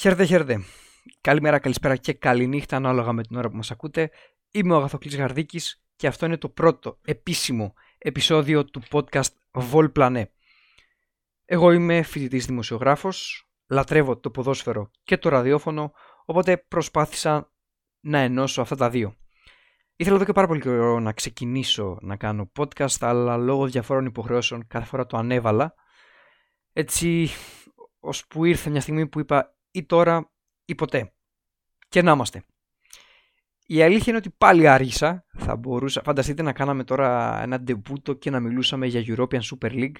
Χαίρετε, χαίρετε. Καλημέρα, καλησπέρα και καληνύχτα ανάλογα με την ώρα που μας ακούτε. Είμαι ο Αγαθοκλής Γαρδίκης και αυτό είναι το πρώτο επίσημο επεισόδιο του podcast Vol Planet. Εγώ είμαι φοιτητής δημοσιογράφος, λατρεύω το ποδόσφαιρο και το ραδιόφωνο, οπότε προσπάθησα να ενώσω αυτά τα δύο. Ήθελα εδώ και πάρα πολύ καιρό να ξεκινήσω να κάνω podcast, αλλά λόγω διαφόρων υποχρεώσεων κάθε φορά το ανέβαλα. Έτσι, ώσπου ήρθε μια στιγμή που είπα ή τώρα ή ποτέ. Και να είμαστε. Η αλήθεια είναι ότι πάλι άργησα. Θα μπορούσα, φανταστείτε να κάναμε τώρα ένα ντεμπούτο και να μιλούσαμε για European Super League.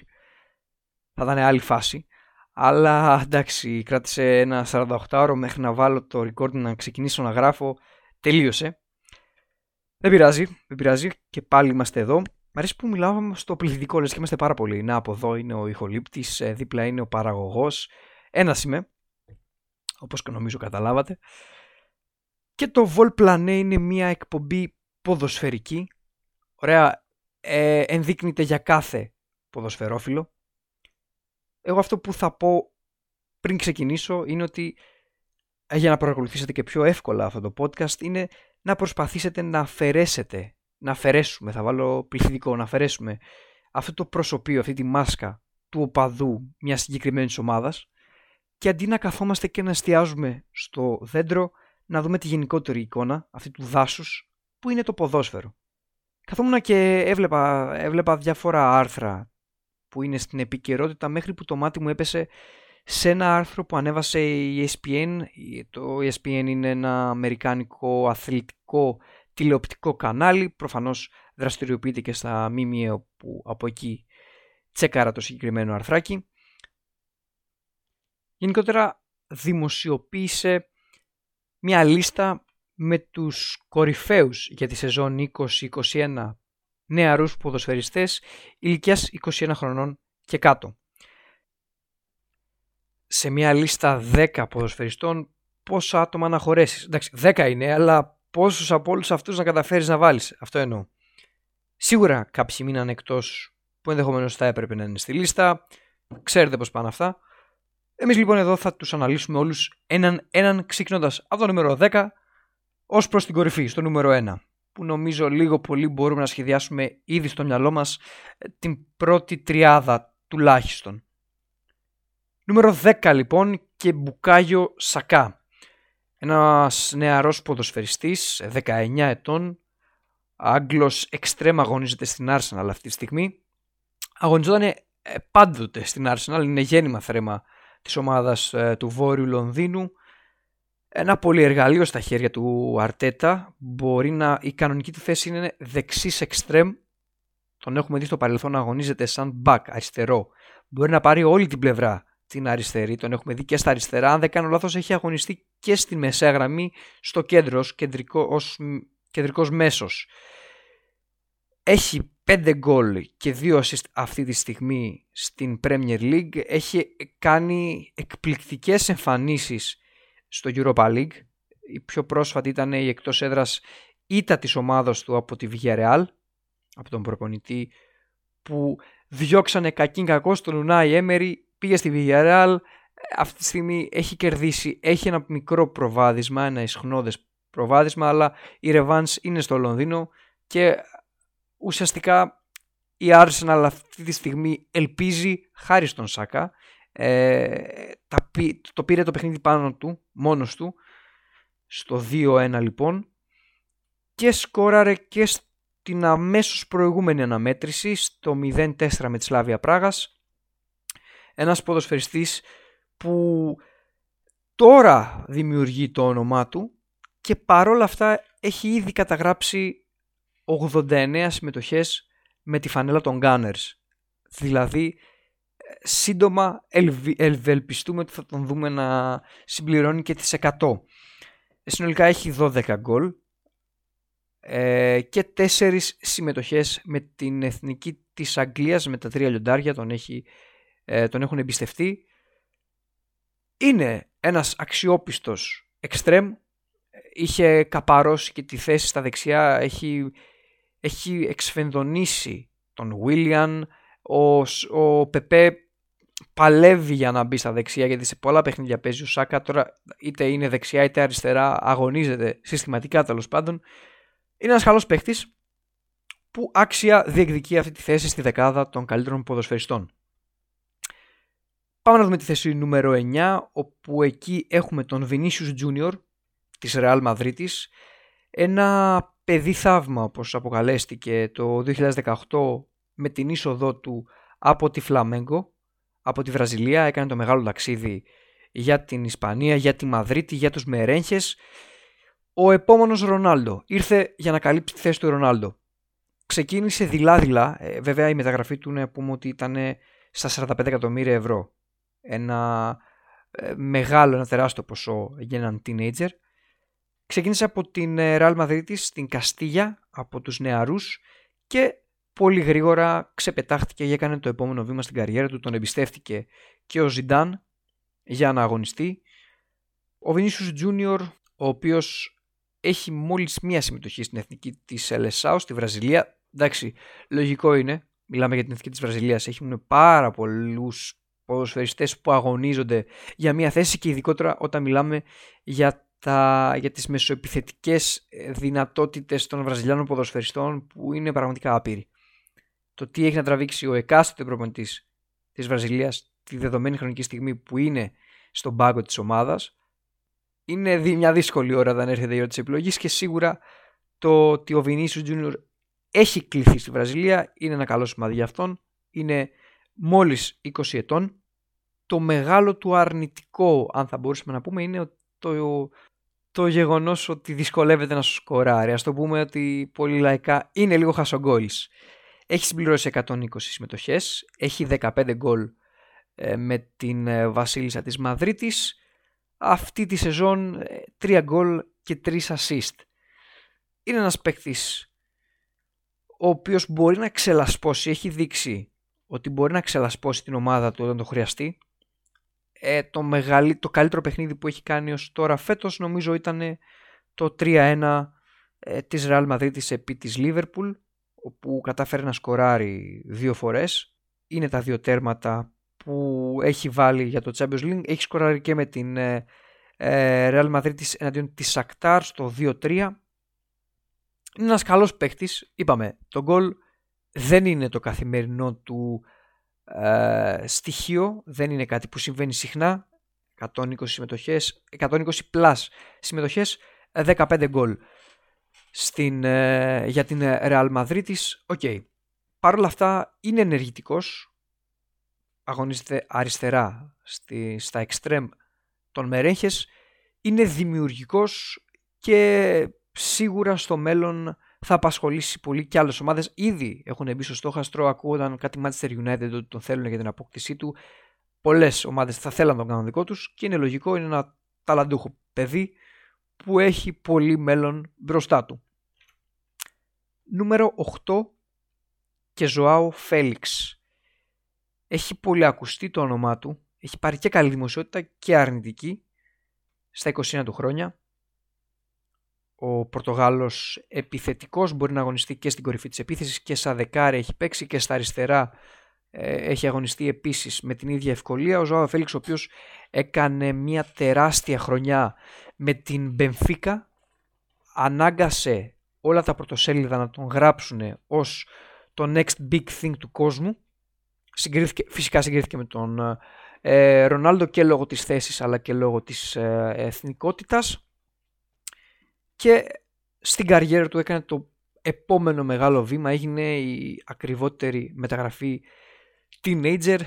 Θα ήταν άλλη φάση. Αλλά εντάξει, κράτησε ένα 48 ώρο μέχρι να βάλω το record να ξεκινήσω να γράφω. Τελείωσε. Δεν πειράζει, δεν πειράζει και πάλι είμαστε εδώ. Μ' αρέσει που μιλάω στο πληθυντικό, λες και είμαστε πάρα πολύ. Να, από εδώ είναι ο ηχολήπτης, ε, δίπλα είναι ο παραγωγός. Ένας είμαι όπως και νομίζω καταλάβατε. Και το Vol Planet είναι μια εκπομπή ποδοσφαιρική. Ωραία, ε, ενδείκνυται για κάθε ποδοσφαιρόφιλο. Εγώ αυτό που θα πω πριν ξεκινήσω είναι ότι ε, για να παρακολουθήσετε και πιο εύκολα αυτό το podcast είναι να προσπαθήσετε να αφαιρέσετε, να αφαιρέσουμε, θα βάλω πληθυντικό, να αφαιρέσουμε αυτό το προσωπείο, αυτή τη μάσκα του οπαδού μιας συγκεκριμένης ομάδας και αντί να καθόμαστε και να εστιάζουμε στο δέντρο, να δούμε τη γενικότερη εικόνα, αυτή του δάσους, που είναι το ποδόσφαιρο. Καθόμουν και έβλεπα, έβλεπα διάφορα άρθρα που είναι στην επικαιρότητα μέχρι που το μάτι μου έπεσε σε ένα άρθρο που ανέβασε η ESPN. Το ESPN είναι ένα αμερικάνικο αθλητικό τηλεοπτικό κανάλι. Προφανώς δραστηριοποιείται και στα ΜΜΕ που από εκεί τσέκαρα το συγκεκριμένο αρθράκι. Γενικότερα δημοσιοποίησε μια λίστα με τους κορυφαίους για τη σεζόν 2021 νεαρούς ποδοσφαιριστές ηλικίας 21 χρονών και κάτω. Σε μια λίστα 10 ποδοσφαιριστών πόσα άτομα να χωρέσεις. Εντάξει, 10 είναι, αλλά πόσους από όλους αυτούς να καταφέρεις να βάλεις. Αυτό εννοώ. Σίγουρα κάποιοι μείναν εκτός που ενδεχομένως θα έπρεπε να είναι στη λίστα. Ξέρετε πώς πάνε αυτά. Εμείς λοιπόν εδώ θα τους αναλύσουμε όλους έναν, έναν ξεκινώντας από το νούμερο 10 ως προς την κορυφή, στο νούμερο 1 που νομίζω λίγο πολύ μπορούμε να σχεδιάσουμε ήδη στο μυαλό μας ε, την πρώτη τριάδα τουλάχιστον. Νούμερο 10 λοιπόν και Μπουκάγιο Σακά. Ένας νεαρός ποδοσφαιριστής, 19 ετών, Άγγλος εξτρέμα αγωνίζεται στην Arsenal αυτή τη στιγμή. Αγωνιζόταν ε, πάντοτε στην Arsenal, είναι γέννημα θρέμα της ομάδας ε, του Βόρειου Λονδίνου. Ένα πολυεργαλείο στα χέρια του Αρτέτα. Μπορεί να, η κανονική του θέση είναι δεξής εξτρέμ. Τον έχουμε δει στο παρελθόν να αγωνίζεται σαν back αριστερό. Μπορεί να πάρει όλη την πλευρά την αριστερή. Τον έχουμε δει και στα αριστερά. Αν δεν κάνω λάθος έχει αγωνιστεί και στη μεσαία γραμμή στο κέντρο ως, κεντρικός, ως κεντρικός μέσος. Έχει 5 γκολ και 2 assist αυτή τη στιγμή στην Premier League. Έχει κάνει εκπληκτικές εμφανίσεις στο Europa League. Η πιο πρόσφατη ήταν η εκτός έδρας ήττα της ομάδας του από τη Villarreal, από τον προπονητή που διώξανε κακήν κακό στον Ουνάι Έμερι, πήγε στη Villarreal, αυτή τη στιγμή έχει κερδίσει, έχει ένα μικρό προβάδισμα, ένα ισχνώδες προβάδισμα, αλλά η Revans είναι στο Λονδίνο και ουσιαστικά η Arsenal αυτή τη στιγμή ελπίζει χάρη στον Σάκα ε, το πήρε το παιχνίδι πάνω του μόνος του. Στο 2-1 λοιπόν. Και σκόραρε και στην αμέσως προηγούμενη αναμέτρηση στο 0-4 με τη Σλάβια Πράγας. Ένας ποδοσφαιριστής που τώρα δημιουργεί το όνομά του και παρόλα αυτά έχει ήδη καταγράψει 89 συμμετοχές με τη φανέλα των Gunners. Δηλαδή, σύντομα ευελπιστούμε ότι θα τον δούμε να συμπληρώνει και τις 100. Συνολικά έχει 12 γκολ ε, και 4 συμμετοχές με την εθνική της Αγγλίας με τα τρία λιοντάρια τον, έχει, ε, τον έχουν εμπιστευτεί. Είναι ένας αξιόπιστος εξτρέμ, είχε καπαρώσει και τη θέση στα δεξιά, έχει έχει εξφενδονήσει τον Βίλιαν, ο, ο Πεπέ παλεύει για να μπει στα δεξιά γιατί σε πολλά παιχνίδια παίζει ο Σάκα. Τώρα είτε είναι δεξιά είτε αριστερά, αγωνίζεται συστηματικά τέλος πάντων. Είναι ένας καλός παίχτη που άξια διεκδικεί αυτή τη θέση στη δεκάδα των καλύτερων ποδοσφαιριστών. Πάμε να δούμε τη θέση νούμερο 9, όπου εκεί έχουμε τον Vinicius Junior της Real Madrid, ένα παιδί θαύμα όπως αποκαλέστηκε το 2018 με την είσοδό του από τη Φλαμέγκο, από τη Βραζιλία, έκανε το μεγάλο ταξίδι για την Ισπανία, για τη Μαδρίτη, για τους Μερένχες. Ο επόμενος Ρονάλντο ήρθε για να καλύψει τη θέση του Ρονάλντο. Ξεκίνησε δειλά-δειλά, ε, βέβαια η μεταγραφή του να πούμε ότι ήταν στα 45 εκατομμύρια ευρώ. Ένα ε, μεγάλο, ένα τεράστιο ποσό για έναν teenager. Ξεκίνησε από την ε, Real Madrid στην Καστίγια, από τους νεαρούς και πολύ γρήγορα ξεπετάχτηκε και έκανε το επόμενο βήμα στην καριέρα του. Τον εμπιστεύτηκε και ο Ζιντάν για να αγωνιστεί. Ο Vinicius Junior, ο οποίος έχει μόλις μία συμμετοχή στην εθνική της Ελεσάου στη Βραζιλία. Εντάξει, λογικό είναι. Μιλάμε για την εθνική της Βραζιλίας. Έχουν πάρα πολλούς ποδοσφαιριστές που αγωνίζονται για μία θέση και ειδικότερα όταν μιλάμε για τα, για τις μεσοεπιθετικές ε, δυνατότητες των Βραζιλιάνων ποδοσφαιριστών που είναι πραγματικά άπειροι. Το τι έχει να τραβήξει ο εκάστοτε προπονητής της Βραζιλίας τη δεδομένη χρονική στιγμή που είναι στον πάγκο της ομάδας είναι μια δύσκολη ώρα όταν έρχεται η ώρα της επιλογής και σίγουρα το ότι ο Vinicius Junior έχει κληθεί στη Βραζιλία είναι ένα καλό σημάδι για αυτόν. Είναι μόλις 20 ετών. Το μεγάλο του αρνητικό, αν θα μπορούσαμε να πούμε, είναι το το γεγονός ότι δυσκολεύεται να σου σκοράρει. Α το πούμε ότι πολύ λαϊκά είναι λίγο χασογκόλης. Έχει συμπληρώσει 120 συμμετοχές, έχει 15 γκολ ε, με την ε, Βασίλισσα της Μαδρίτης. Αυτή τη σεζόν 3 ε, γκολ και 3 assist. Είναι ένας παίκτης ο οποίος μπορεί να ξελασπώσει, έχει δείξει ότι μπορεί να ξελασπώσει την ομάδα του όταν το χρειαστεί ε, το, μεγαλύ, το καλύτερο παιχνίδι που έχει κάνει ως τώρα φέτος νομίζω ήταν το 3-1 ε, της Real Madrid επί της Liverpool όπου κατάφερε να σκοράρει δύο φορές. Είναι τα δύο τέρματα που έχει βάλει για το Champions League. Έχει σκοράρει και με την ε, ε Real Madrid εναντίον της Shakhtar στο 2-3. Είναι ένας καλός παίχτης. Είπαμε, το γκολ δεν είναι το καθημερινό του ε, στοιχείο, δεν είναι κάτι που συμβαίνει συχνά. 120 συμμετοχές, 120 plus συμμετοχές, 15 γκολ στην, ε, για την Real Madrid της. OK. Okay. Παρ' όλα αυτά είναι ενεργητικός, αγωνίζεται αριστερά στη, στα εξτρέμ των Μερένχες, είναι δημιουργικός και σίγουρα στο μέλλον θα απασχολήσει πολύ και άλλες ομάδες. Ήδη έχουν μπει στο στόχαστρο. Ακούγονταν κάτι Manchester United ότι τον θέλουν για την απόκτησή του. Πολλές ομάδες θα θέλαν τον κάνουν δικό τους και είναι λογικό, είναι ένα ταλαντούχο παιδί που έχει πολύ μέλλον μπροστά του. Νούμερο 8 και Ζωάο Φέλιξ. Έχει πολύ ακουστεί το όνομά του. Έχει πάρει και καλή δημοσιότητα και αρνητική στα 21 του χρόνια ο Πορτογάλος επιθετικός μπορεί να αγωνιστεί και στην κορυφή της επίθεσης και σαν δεκάρι έχει παίξει και στα αριστερά ε, έχει αγωνιστεί επίσης με την ίδια ευκολία. Ο Ζωάβα Φέληξ ο οποίος έκανε μια τεράστια χρονιά με την Μπενφίκα ανάγκασε όλα τα πρωτοσέλιδα να τον γράψουν ως το next big thing του κόσμου. Συγκρίθηκε, φυσικά συγκρίθηκε με τον ε, Ρονάλντο και λόγω της θέσης αλλά και λόγω της ε, εθνικότητας και στην καριέρα του έκανε το επόμενο μεγάλο βήμα, έγινε η ακριβότερη μεταγραφή teenager,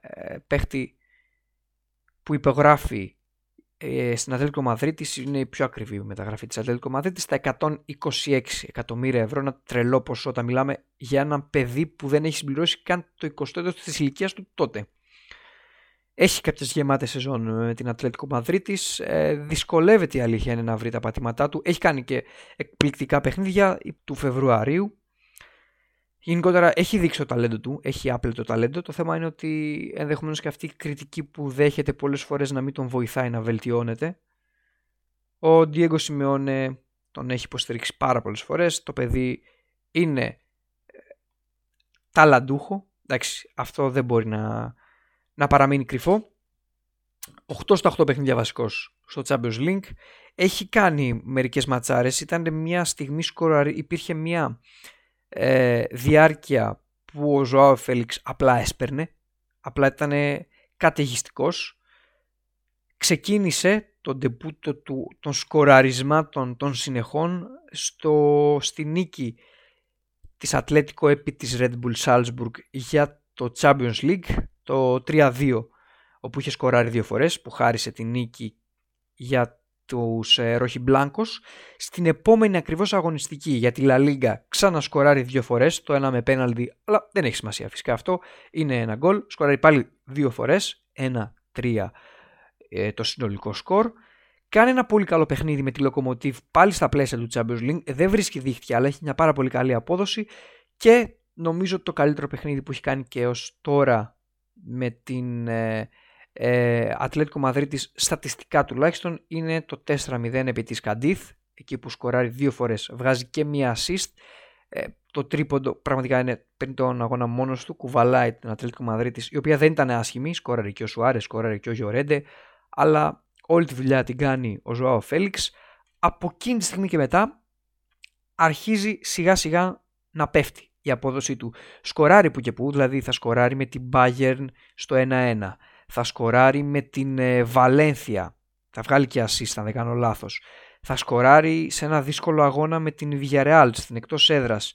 ε, παίχτη που υπογράφει ε, στην Ατλέτικο Μαδρίτης. Είναι η πιο ακριβή μεταγραφή της Ατλέτικο Μαδρίτης στα 126 εκατομμύρια ευρώ. Ένα τρελό ποσό όταν μιλάμε για ένα παιδί που δεν έχει συμπληρώσει καν το 20 έτος της ηλικίας του τότε έχει κάποιες γεμάτες σεζόν με την Ατλέτικο Μαδρίτης. Ε, δυσκολεύεται η αλήθεια είναι να βρει τα πατήματά του. Έχει κάνει και εκπληκτικά παιχνίδια του Φεβρουαρίου. Γενικότερα έχει δείξει το ταλέντο του, έχει άπλετο ταλέντο. Το θέμα είναι ότι ενδεχομένως και αυτή η κριτική που δέχεται πολλές φορές να μην τον βοηθάει να βελτιώνεται. Ο Ντιέγκο Σιμεώνε τον έχει υποστηρίξει πάρα πολλές φορές. Το παιδί είναι ε, ταλαντούχο. Εντάξει, αυτό δεν μπορεί να να παραμείνει κρυφό. 8 στα 8 παιχνίδια βασικός στο Champions League. Έχει κάνει μερικές ματσάρες. Ήταν μια στιγμή σκοραρή. Υπήρχε μια ε, διάρκεια που ο Ζωάο Φέληξ απλά έσπερνε. Απλά ήταν καταιγιστικός. Ξεκίνησε τον τεμπούτο του, των σκοραρισμάτων των συνεχών στο, στη νίκη της Ατλέτικο επί της Red Bull Salzburg για το Champions League το 3-2 όπου είχε σκοράρει δύο φορές που χάρισε τη νίκη για τους ε, Μπλάνκος. Στην επόμενη ακριβώς αγωνιστική για τη La Liga ξανασκοράρει δύο φορές το ένα με πέναλτι αλλά δεν έχει σημασία φυσικά αυτό είναι ένα γκολ. Σκοράρει πάλι δύο φορές ένα-τρία ε, το συνολικό σκορ. Κάνει ένα πολύ καλό παιχνίδι με τη Lokomotiv πάλι στα πλαίσια του Champions League. Δεν βρίσκει δίχτυα, αλλά έχει μια πάρα πολύ καλή απόδοση και νομίζω ότι το καλύτερο παιχνίδι που έχει κάνει και ως τώρα με την ε, ε, Ατλέτικο Μαδρίτης στατιστικά τουλάχιστον είναι το 4-0 επί της Καντίθ εκεί που σκοράρει δύο φορές βγάζει και μία assist. Ε, το τρίποντο πραγματικά είναι πριν τον αγώνα μόνος του κουβαλάει την Ατλέτικο Μαδρίτης η οποία δεν ήταν άσχημη σκόραρε και ο Σουάρες, σκόραρε και ο Γιορέντε αλλά όλη τη δουλειά την κάνει ο Ζωάο Φέληξ από εκείνη τη στιγμή και μετά αρχίζει σιγά σιγά να πέφτει η απόδοσή του. Σκοράρει που και που, δηλαδή θα σκοράρει με την Bayern στο 1-1. Θα σκοράρει με την Βαλένθια. Ε, θα βγάλει και assist αν δεν κάνω λάθος. Θα σκοράρει σε ένα δύσκολο αγώνα με την Villarreal στην εκτός έδρας.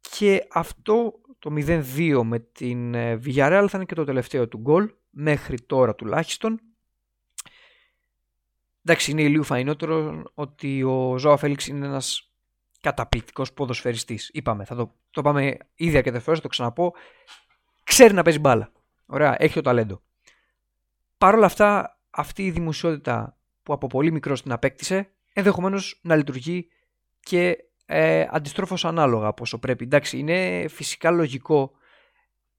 Και αυτό το 0-2 με την ε, Villarreal θα είναι και το τελευταίο του γκολ μέχρι τώρα τουλάχιστον. Εντάξει, είναι λίγο φαϊνότερο ότι ο Ζωά Φέληξ είναι ένας καταπληκτικός ποδοσφαιριστής. Είπαμε, θα το, το πάμε ήδη αρκετές φορές, θα το ξαναπώ. Ξέρει να παίζει μπάλα. Ωραία, έχει το ταλέντο. Παρ' όλα αυτά, αυτή η δημοσιότητα που από πολύ μικρός την απέκτησε, ενδεχομένως να λειτουργεί και ε, αντιστρόφως ανάλογα πόσο πρέπει. Εντάξει, είναι φυσικά λογικό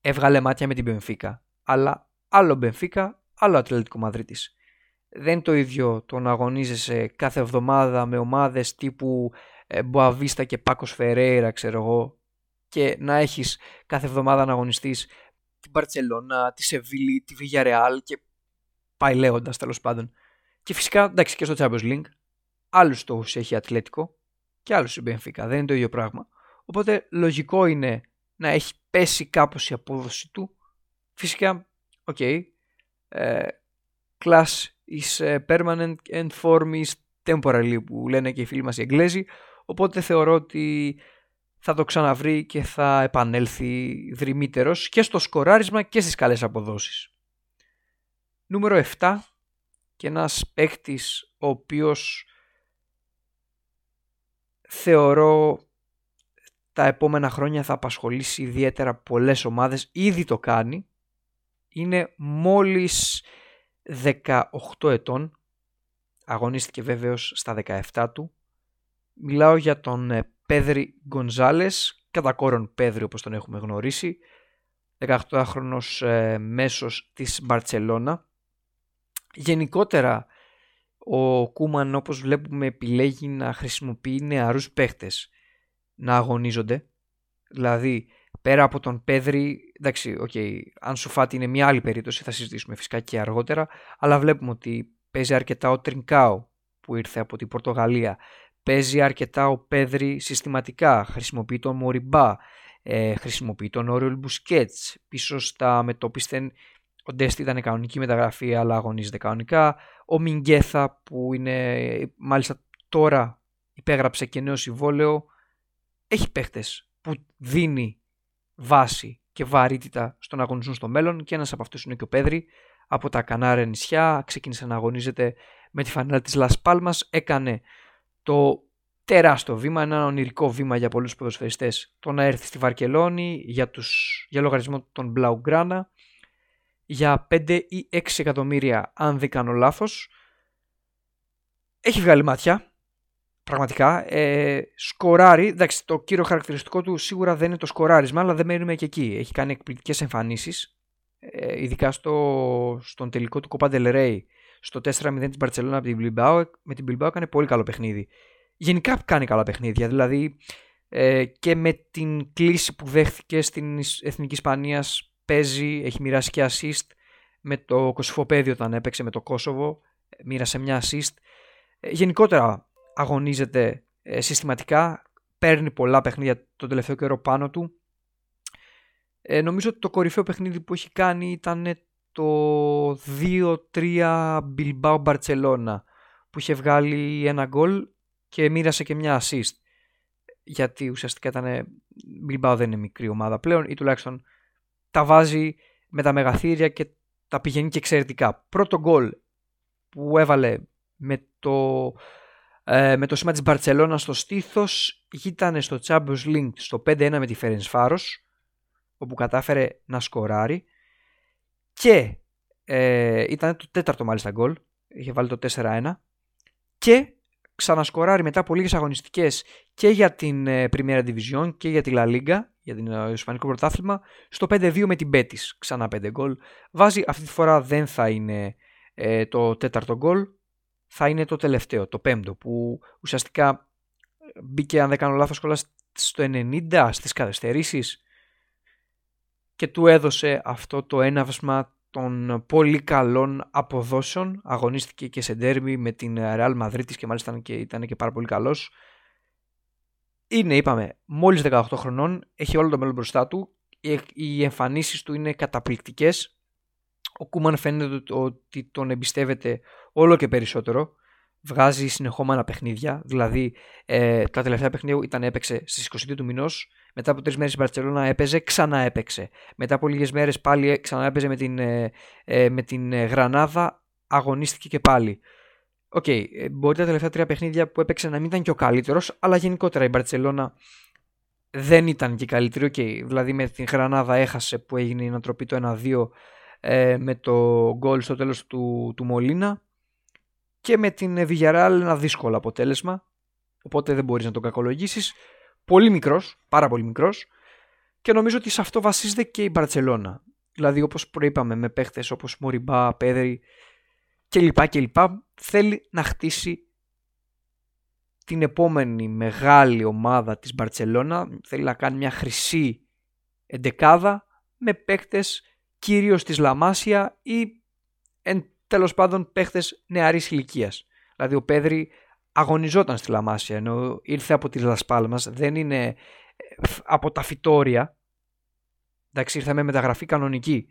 έβγαλε μάτια με την Μπενφίκα, αλλά άλλο Μπενφίκα, άλλο Ατλαντικό Μαδρίτης. Δεν είναι το ίδιο το να αγωνίζεσαι κάθε εβδομάδα με ομάδες τύπου Μποαβίστα και Πάκος Φερέιρα, ξέρω εγώ, και να έχεις κάθε εβδομάδα να αγωνιστείς την Μπαρτσελώνα, τη Σεβίλη, τη Villarreal και πάει λέγοντας τέλος πάντων. Και φυσικά εντάξει και στο Champions League άλλους στόχους έχει Ατλέτικο και άλλους η Μπενφίκα. Δεν είναι το ίδιο πράγμα. Οπότε λογικό είναι να έχει πέσει κάπως η απόδοση του. Φυσικά, OK. Okay, ε, class is ε, permanent and form is temporary που λένε και οι φίλοι μας οι Εγγλέζοι. Οπότε θεωρώ ότι θα το ξαναβρει και θα επανέλθει δρυμύτερος και στο σκοράρισμα και στις καλές αποδόσεις. Νούμερο 7 και ένας παίχτης ο οποίος θεωρώ τα επόμενα χρόνια θα απασχολήσει ιδιαίτερα πολλές ομάδες, ήδη το κάνει, είναι μόλις 18 ετών, αγωνίστηκε βέβαιος στα 17 του, μιλάω για τον ε, Πέδρη Γκονζάλες, κατά κόρον Πέδρη όπως τον έχουμε γνωρίσει, 18χρονος ε, μέσος της Μπαρτσελώνα, Γενικότερα ο Κούμαν όπως βλέπουμε επιλέγει να χρησιμοποιεί νεαρούς παίχτες να αγωνίζονται. Δηλαδή πέρα από τον Πέδρη, εντάξει, okay, αν σου φάτη είναι μια άλλη περίπτωση, θα συζητήσουμε φυσικά και αργότερα, αλλά βλέπουμε ότι παίζει αρκετά ο Τρινκάο που ήρθε από την Πορτογαλία, παίζει αρκετά ο Πέδρη συστηματικά, χρησιμοποιεί τον Μοριμπά, ε, χρησιμοποιεί τον Όριολ Μπουσκέτς, πίσω στα μετόπισθεν ο Ντέστη ήταν κανονική μεταγραφή, αλλά αγωνίζεται κανονικά. Ο Μιγκέθα, που είναι μάλιστα τώρα υπέγραψε και νέο συμβόλαιο, έχει παίχτες που δίνει βάση και βαρύτητα στον αγωνισμό στο μέλλον και ένας από αυτούς είναι και ο Πέδρη από τα Κανάρια νησιά, ξεκίνησε να αγωνίζεται με τη φανέλα της Λας Πάλμας, έκανε το τεράστιο βήμα, ένα ονειρικό βήμα για πολλούς ποδοσφαιριστές, το να έρθει στη Βαρκελόνη για, τους, για λογαριασμό των Blaugrana για 5 ή 6 εκατομμύρια αν δεν κάνω λάθος. Έχει βγάλει μάτια, πραγματικά. Ε, σκοράρει, εντάξει το κύριο χαρακτηριστικό του σίγουρα δεν είναι το σκοράρισμα αλλά δεν μένουμε και εκεί. Έχει κάνει εκπληκτικές εμφανίσεις, ε, ειδικά στο, στον τελικό του Copa del Rey, στο 4-0 της Barcelona από την Bilbao, με την Bilbao έκανε πολύ καλό παιχνίδι. Γενικά κάνει καλά παιχνίδια, δηλαδή ε, και με την κλίση που δέχθηκε στην Εθνική Ισπανίας παίζει, έχει μοιράσει και assist με το Κωσυφοπέδιο όταν έπαιξε με το Κόσοβο, μοίρασε μια assist. Ε, γενικότερα αγωνίζεται ε, συστηματικά, παίρνει πολλά παιχνίδια τον τελευταίο καιρό πάνω του. Ε, νομίζω ότι το κορυφαίο παιχνίδι που έχει κάνει ήταν το 2-3 Bilbao Barcelona που είχε βγάλει ένα γκολ και μοίρασε και μια assist. Γιατί ουσιαστικά ήταν. Bilbao δεν είναι μικρή ομάδα πλέον ή τουλάχιστον τα βάζει με τα μεγαθύρια και τα πηγαίνει και εξαιρετικά. Πρώτο γκολ που έβαλε με το, ε, με το σήμα της Μπαρτσελώνα στο στήθος ήταν στο Champions League στο 5-1 με τη Ferenc Φάρος όπου κατάφερε να σκοράρει και ε, ήταν το τέταρτο μάλιστα γκολ. Είχε βάλει το 4-1 και ξανασκοράρει μετά από λίγες αγωνιστικές και για την ε, Primera Division και για τη La Liga για την ε, Ισπανικό Πρωτάθλημα στο 5-2 με την Betis. Ξανά 5 γκολ. Βάζει αυτή τη φορά δεν θα είναι ε, το τέταρτο γκολ. Θα είναι το τελευταίο, το πέμπτο που ουσιαστικά μπήκε αν δεν κάνω λάθος κολλά στο 90 στις καθυστερήσεις και του έδωσε αυτό το έναυσμα των πολύ καλών αποδόσεων. Αγωνίστηκε και σε ντέρμι με την Real Madrid και μάλιστα ήταν και, ήταν και πάρα πολύ καλός. Είναι, είπαμε, μόλις 18 χρονών, έχει όλο το μέλλον μπροστά του. Οι εμφανίσεις του είναι καταπληκτικές. Ο Κούμαν φαίνεται ότι τον εμπιστεύεται όλο και περισσότερο βγάζει συνεχόμενα παιχνίδια. Δηλαδή, ε, τα τελευταία παιχνίδια ήταν έπαιξε στις 22 του μηνός. Μετά από τρεις μέρες η Μπαρσελόνα έπαιζε, ξανά έπαιξε. Μετά από λίγες μέρες πάλι ξανά έπαιζε με την, ε, ε με την ε, Γρανάδα, αγωνίστηκε και πάλι. OK, okay, ε, μπορεί τα τελευταία τρία παιχνίδια που έπαιξε να μην ήταν και ο καλύτερος, αλλά γενικότερα η Μπαρσελόνα δεν ήταν και καλύτερη. Okay, δηλαδή με την Γρανάδα έχασε που έγινε η ανατροπή το 1-2 ε, με το γκολ στο τέλος του, του Μολίνα και με την Villarreal ένα δύσκολο αποτέλεσμα οπότε δεν μπορείς να τον κακολογήσεις πολύ μικρός, πάρα πολύ μικρός. Και νομίζω ότι σε αυτό βασίζεται και η Μπαρτσελώνα δηλαδή όπως προείπαμε με παίχτες όπως Μοριμπά, Πέδρι κλπ κλπ θέλει να χτίσει την επόμενη μεγάλη ομάδα της Μπαρτσελώνα θέλει να κάνει μια χρυσή εντεκάδα με παίχτες κυρίως της Λαμάσια ή εν τέλος πάντων παίχτες νεαρής ηλικίας. Δηλαδή ο Πέδρη αγωνιζόταν στη Λαμάσια ενώ ήρθε από τη Λασπάλμας, δεν είναι ε, από τα φυτόρια. Εντάξει, ήρθε με μεταγραφή κανονική.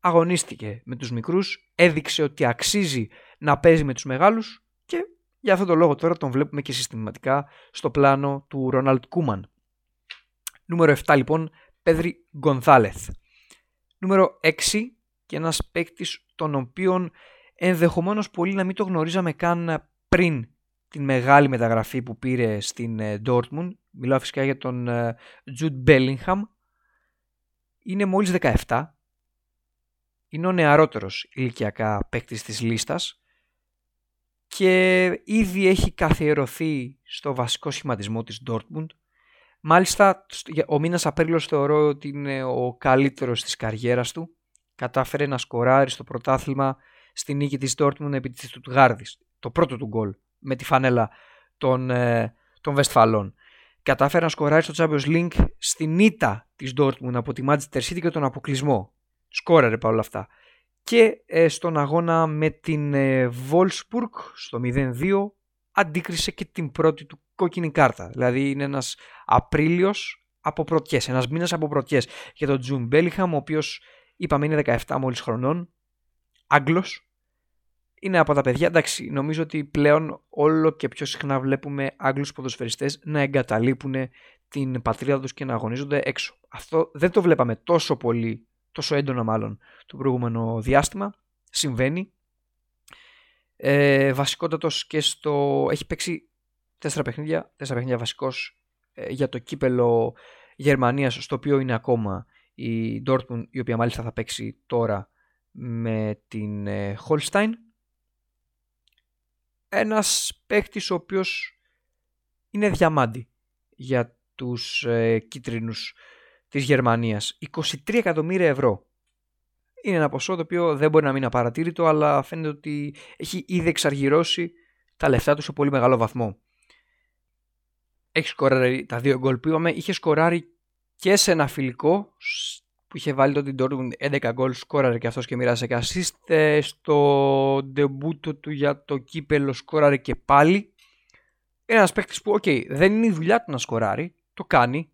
Αγωνίστηκε με τους μικρούς, έδειξε ότι αξίζει να παίζει με τους μεγάλους και για αυτόν τον λόγο τώρα τον βλέπουμε και συστηματικά στο πλάνο του Ρόναλτ Κούμαν. Νούμερο 7 λοιπόν, Πέδρη Γκονθάλεθ. Νούμερο 6 και ένας παίκτης τον οποίον ενδεχομένως πολύ να μην το γνωρίζαμε καν πριν την μεγάλη μεταγραφή που πήρε στην ε, Dortmund. Μιλάω φυσικά για τον ε, Jude Bellingham. Είναι μόλις 17. Είναι ο νεαρότερος ηλικιακά παίκτης της λίστας και ήδη έχει καθιερωθεί στο βασικό σχηματισμό της Dortmund. Μάλιστα, ο μήνας Απρίλος θεωρώ ότι είναι ο καλύτερος της καριέρας του κατάφερε να σκοράρει στο πρωτάθλημα στη νίκη της Dortmund επί της Τουτγάρδης. Το πρώτο του γκολ με τη φανέλα των, ε, των Βεσφαλών. Κατάφερε να σκοράρει στο Champions League στην ήττα της Dortmund από τη Manchester City και τον αποκλεισμό. Σκόραρε παρόλα αυτά. Και ε, στον αγώνα με την ε, Wolfsburg στο 0-2 αντίκρισε και την πρώτη του κόκκινη κάρτα. Δηλαδή είναι ένας Απρίλιος από πρωτιές, ένας μήνας από πρωτιές για τον Τζουν Μπέλιχαμ ο οποίος Είπαμε είναι 17 μόλις χρονών. Άγγλος. Είναι από τα παιδιά. Εντάξει, νομίζω ότι πλέον όλο και πιο συχνά βλέπουμε Άγγλους ποδοσφαιριστές να εγκαταλείπουν την πατρίδα τους και να αγωνίζονται έξω. Αυτό δεν το βλέπαμε τόσο πολύ, τόσο έντονα μάλλον, το προηγούμενο διάστημα. Συμβαίνει. Ε, βασικότατος και στο... Έχει παίξει τέσσερα παιχνίδια, τέσσερα παιχνίδια βασικός ε, για το κύπελο Γερμανίας, στο οποίο είναι ακόμα η Dortmund η οποία μάλιστα θα παίξει τώρα με την Holstein ένας παίχτης ο οποίος είναι διαμάντη για τους ε, κίτρινους της Γερμανίας. 23 εκατομμύρια ευρώ. Είναι ένα ποσό το οποίο δεν μπορεί να μην απαρατήρητο αλλά φαίνεται ότι έχει ήδη εξαργυρώσει τα λεφτά του σε πολύ μεγάλο βαθμό. Έχει σκοράρει τα δύο γκολ που είπαμε. Είχε σκοράρει και σε ένα φιλικό που είχε βάλει τότε την Dortmund 11 γκολ, σκόραρε και αυτός και μοιράσε και assist. Ε, στο ντεμπούτο του για το κύπελο σκόραρε και πάλι. Είναι ένας παίκτης που, οκ, δεν είναι η δουλειά του να σκοράρει, το κάνει.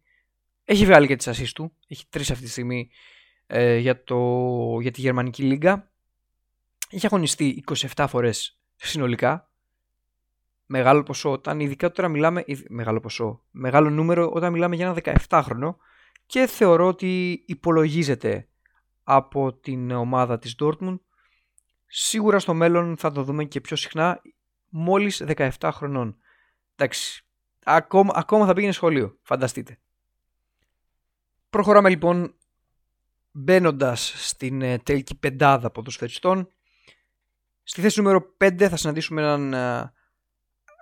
Έχει βγάλει και τις assist του, έχει τρεις αυτή τη στιγμή ε, για, το, για τη γερμανική λίγκα. Έχει αγωνιστεί 27 φορές συνολικά. Μεγάλο ποσό όταν, ειδικά τώρα μιλάμε, μεγάλο ποσό, μεγάλο νούμερο όταν μιλάμε για ένα 17χρονο και θεωρώ ότι υπολογίζεται από την ομάδα της Dortmund. Σίγουρα στο μέλλον θα το δούμε και πιο συχνά, μόλις 17 χρονών. Εντάξει, ακόμα, ακόμα θα πήγαινε σχολείο, φανταστείτε. Προχωράμε λοιπόν μπαίνοντας στην ε, τελική πεντάδα ποδοσφαιριστών. Στη θέση νούμερο 5 θα συναντήσουμε έναν, ε,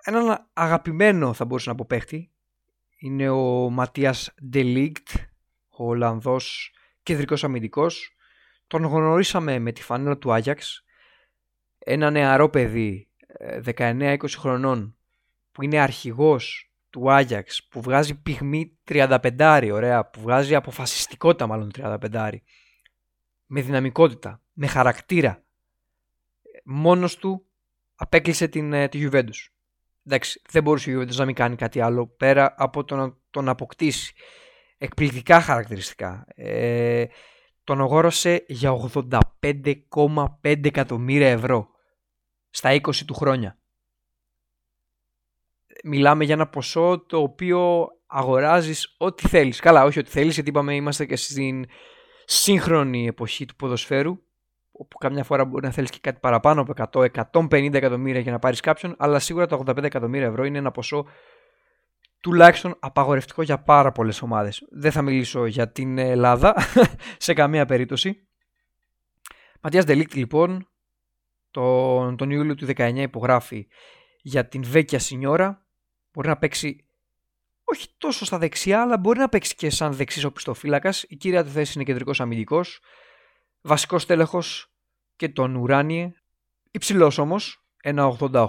έναν αγαπημένο θα μπορούσα να πω παίχτη. Είναι ο Ματίας Ντελίγκτ, ο Ολλανδός κεντρικός αμυντικός. Τον γνωρίσαμε με τη φανέλα του Άγιαξ. Ένα νεαρό παιδί 19-20 ε, χρονών που είναι αρχηγός του Άγιαξ που βγάζει πυγμή 35 ωραία, που βγάζει αποφασιστικότητα μάλλον 35 με δυναμικότητα, με χαρακτήρα. Μόνος του απέκλεισε την, ε, τη Juventus. Εντάξει, δεν μπορούσε η Juventus να μην κάνει κάτι άλλο πέρα από το να τον αποκτήσει εκπληκτικά χαρακτηριστικά. Ε, τον αγόρασε για 85,5 εκατομμύρια ευρώ στα 20 του χρόνια. Μιλάμε για ένα ποσό το οποίο αγοράζεις ό,τι θέλεις. Καλά, όχι ό,τι θέλεις, γιατί είπαμε είμαστε και στην σύγχρονη εποχή του ποδοσφαίρου, όπου καμιά φορά μπορεί να θέλεις και κάτι παραπάνω από 100-150 εκατομμύρια για να πάρεις κάποιον, αλλά σίγουρα τα 85 εκατομμύρια ευρώ είναι ένα ποσό τουλάχιστον απαγορευτικό για πάρα πολλές ομάδες. Δεν θα μιλήσω για την Ελλάδα σε καμία περίπτωση. Ματίας Ντελίκτ λοιπόν τον, τον Ιούλιο του 19 υπογράφει για την Βέκια Σινιόρα. Μπορεί να παίξει όχι τόσο στα δεξιά, αλλά μπορεί να παίξει και σαν δεξί οπισθοφύλακας. Η κύρια του θέση είναι κεντρικός αμυντικός. Βασικός τέλεχο και τον Ουράνιε. Υψηλός όμως, 1,88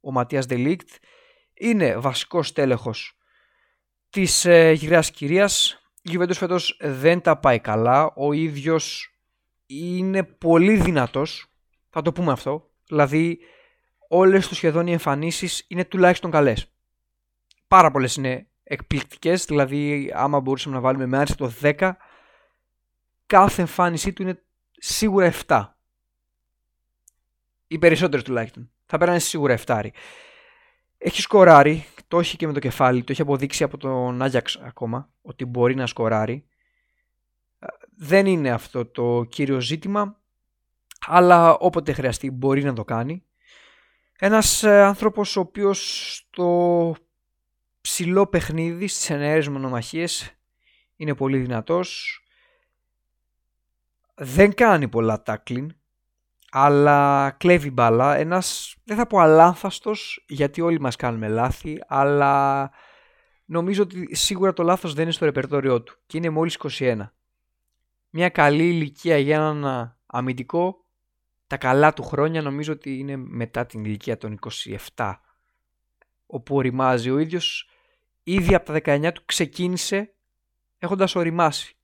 ο Ματίας Ντελίκτ είναι βασικός τέλεχος της ε, γυραιάς κυρίας. Η Juventus φέτος δεν τα πάει καλά. Ο ίδιος είναι πολύ δυνατός. Θα το πούμε αυτό. Δηλαδή όλες τους σχεδόν οι εμφανίσεις είναι τουλάχιστον καλές. Πάρα πολλές είναι εκπληκτικές. Δηλαδή άμα μπορούσαμε να βάλουμε με το 10 κάθε εμφάνισή του είναι σίγουρα 7. Οι περισσότερες τουλάχιστον. Θα πέρανε σίγουρα 7. Έχει σκοράρει, το έχει και με το κεφάλι, το έχει αποδείξει από τον Άγιαξ ακόμα ότι μπορεί να σκοράρει. Δεν είναι αυτό το κύριο ζήτημα, αλλά όποτε χρειαστεί μπορεί να το κάνει. Ένας ε, άνθρωπος ο οποίος στο ψηλό παιχνίδι, στις ενέργειες μονομαχίες, είναι πολύ δυνατός. Δεν κάνει πολλά τάκλιν, αλλά κλέβει μπάλα. Ένας, δεν θα πω αλάνθαστος, γιατί όλοι μας κάνουμε λάθη, αλλά νομίζω ότι σίγουρα το λάθος δεν είναι στο ρεπερτόριό του και είναι μόλις 21. Μια καλή ηλικία για έναν αμυντικό, τα καλά του χρόνια νομίζω ότι είναι μετά την ηλικία των 27, όπου οριμάζει ο ίδιος. Ήδη από τα 19 του ξεκίνησε έχοντας οριμάσει.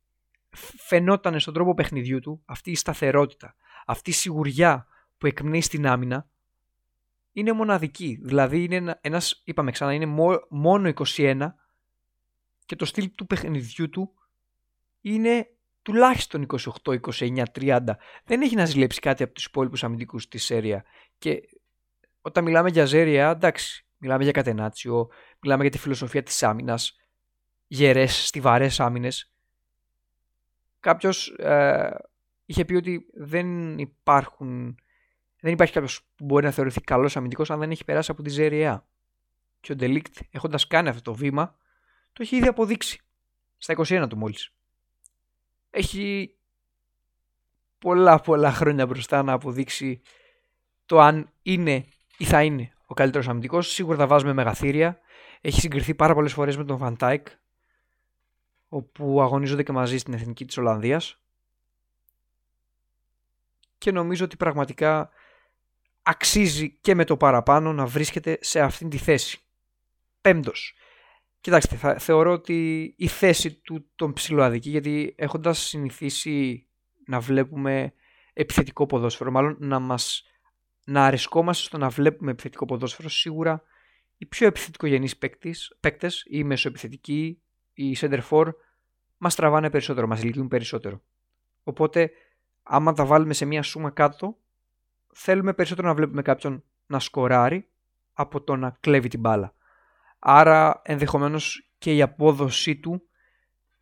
Φαινόταν στον τρόπο παιχνιδιού του αυτή η σταθερότητα αυτή η σιγουριά που εκπνέει στην άμυνα είναι μοναδική. Δηλαδή είναι ένας, είπαμε ξανά, είναι μόνο 21 και το στυλ του παιχνιδιού του είναι τουλάχιστον 28, 29, 30. Δεν έχει να ζηλέψει κάτι από τους υπόλοιπους αμυντικούς της Σέρια. Και όταν μιλάμε για Ζέρια, εντάξει, μιλάμε για κατενάτσιο, μιλάμε για τη φιλοσοφία της άμυνας, γερές, στιβαρές άμυνες. Κάποιος ε, είχε πει ότι δεν υπάρχουν. Δεν υπάρχει κάποιος που μπορεί να θεωρηθεί καλός αμυντικός αν δεν έχει περάσει από τη Ζεριά. Και ο Ντελίκτ, έχοντας κάνει αυτό το βήμα, το έχει ήδη αποδείξει. Στα 21 του μόλις. Έχει πολλά πολλά χρόνια μπροστά να αποδείξει το αν είναι ή θα είναι ο καλύτερος αμυντικός. Σίγουρα θα βάζουμε μεγαθήρια. Έχει συγκριθεί πάρα πολλές φορές με τον Φαν Ντάικ, όπου αγωνίζονται και μαζί στην εθνική της Ολλανδίας και νομίζω ότι πραγματικά αξίζει και με το παραπάνω να βρίσκεται σε αυτήν τη θέση. Πέμπτος. Κοιτάξτε, θα, θεωρώ ότι η θέση του τον ψιλοαδικεί, γιατί έχοντας συνηθίσει να βλέπουμε επιθετικό ποδόσφαιρο, μάλλον να μας να αρισκόμαστε στο να βλέπουμε επιθετικό ποδόσφαιρο, σίγουρα οι πιο επιθετικογενείς παίκτες, παίκτες ή μεσοεπιθετικοί ή center for μας τραβάνε περισσότερο, μας λυγούν περισσότερο. Οπότε, άμα τα βάλουμε σε μια σούμα κάτω, θέλουμε περισσότερο να βλέπουμε κάποιον να σκοράρει από το να κλέβει την μπάλα. Άρα ενδεχομένως και η απόδοσή του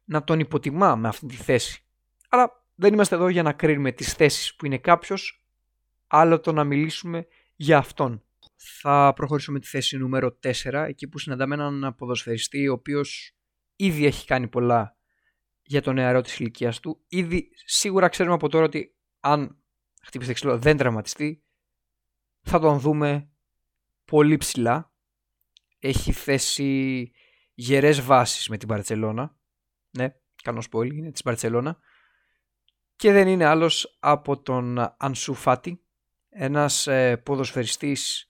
να τον υποτιμά με αυτή τη θέση. Αλλά δεν είμαστε εδώ για να κρίνουμε τις θέσεις που είναι κάποιος, άλλο το να μιλήσουμε για αυτόν. Θα προχωρήσουμε τη θέση νούμερο 4, εκεί που συναντάμε έναν ποδοσφαιριστή ο οποίος ήδη έχει κάνει πολλά για το νεαρό της ηλικίας του. Ήδη σίγουρα ξέρουμε από τώρα ότι αν χτυπήσει ξύλο δεν τραυματιστεί, θα τον δούμε πολύ ψηλά. Έχει θέσει γερές βάσεις με την Μπαρτσελώνα. Ναι, κάνω spoil, είναι της Μπαρτσελώνα. Και δεν είναι άλλος από τον Ανσού Φάτι, ένας ε, ποδοσφαιριστής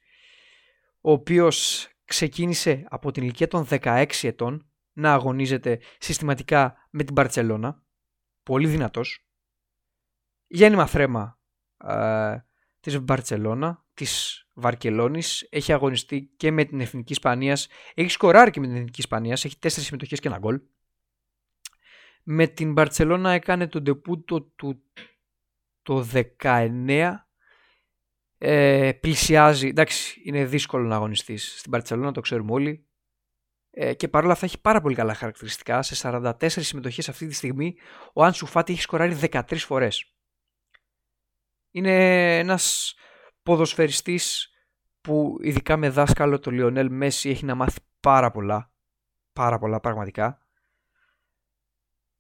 ο οποίος ξεκίνησε από την ηλικία των 16 ετών να αγωνίζεται συστηματικά με την Μπαρτσελώνα. Πολύ δυνατός. Γέννημα θρέμα ε, της Μπαρτσελώνα, της Βαρκελόνης. Έχει αγωνιστεί και με την Εθνική Ισπανίας. Έχει σκοράρει και με την Εθνική Ισπανίας. Έχει τέσσερις συμμετοχές και ένα γκολ. Με την Μπαρτσελώνα έκανε τον τεπούτο του το 19 ε, πλησιάζει, εντάξει είναι δύσκολο να αγωνιστείς στην Μπαρτσελώνα το ξέρουμε όλοι ε, και παρόλα αυτά έχει πάρα πολύ καλά χαρακτηριστικά σε 44 συμμετοχές αυτή τη στιγμή ο Άνσου Φάτι έχει σκοράρει 13 φορές είναι ένας ποδοσφαιριστής που ειδικά με δάσκαλο το Λιονέλ Μέση έχει να μάθει πάρα πολλά. Πάρα πολλά πραγματικά.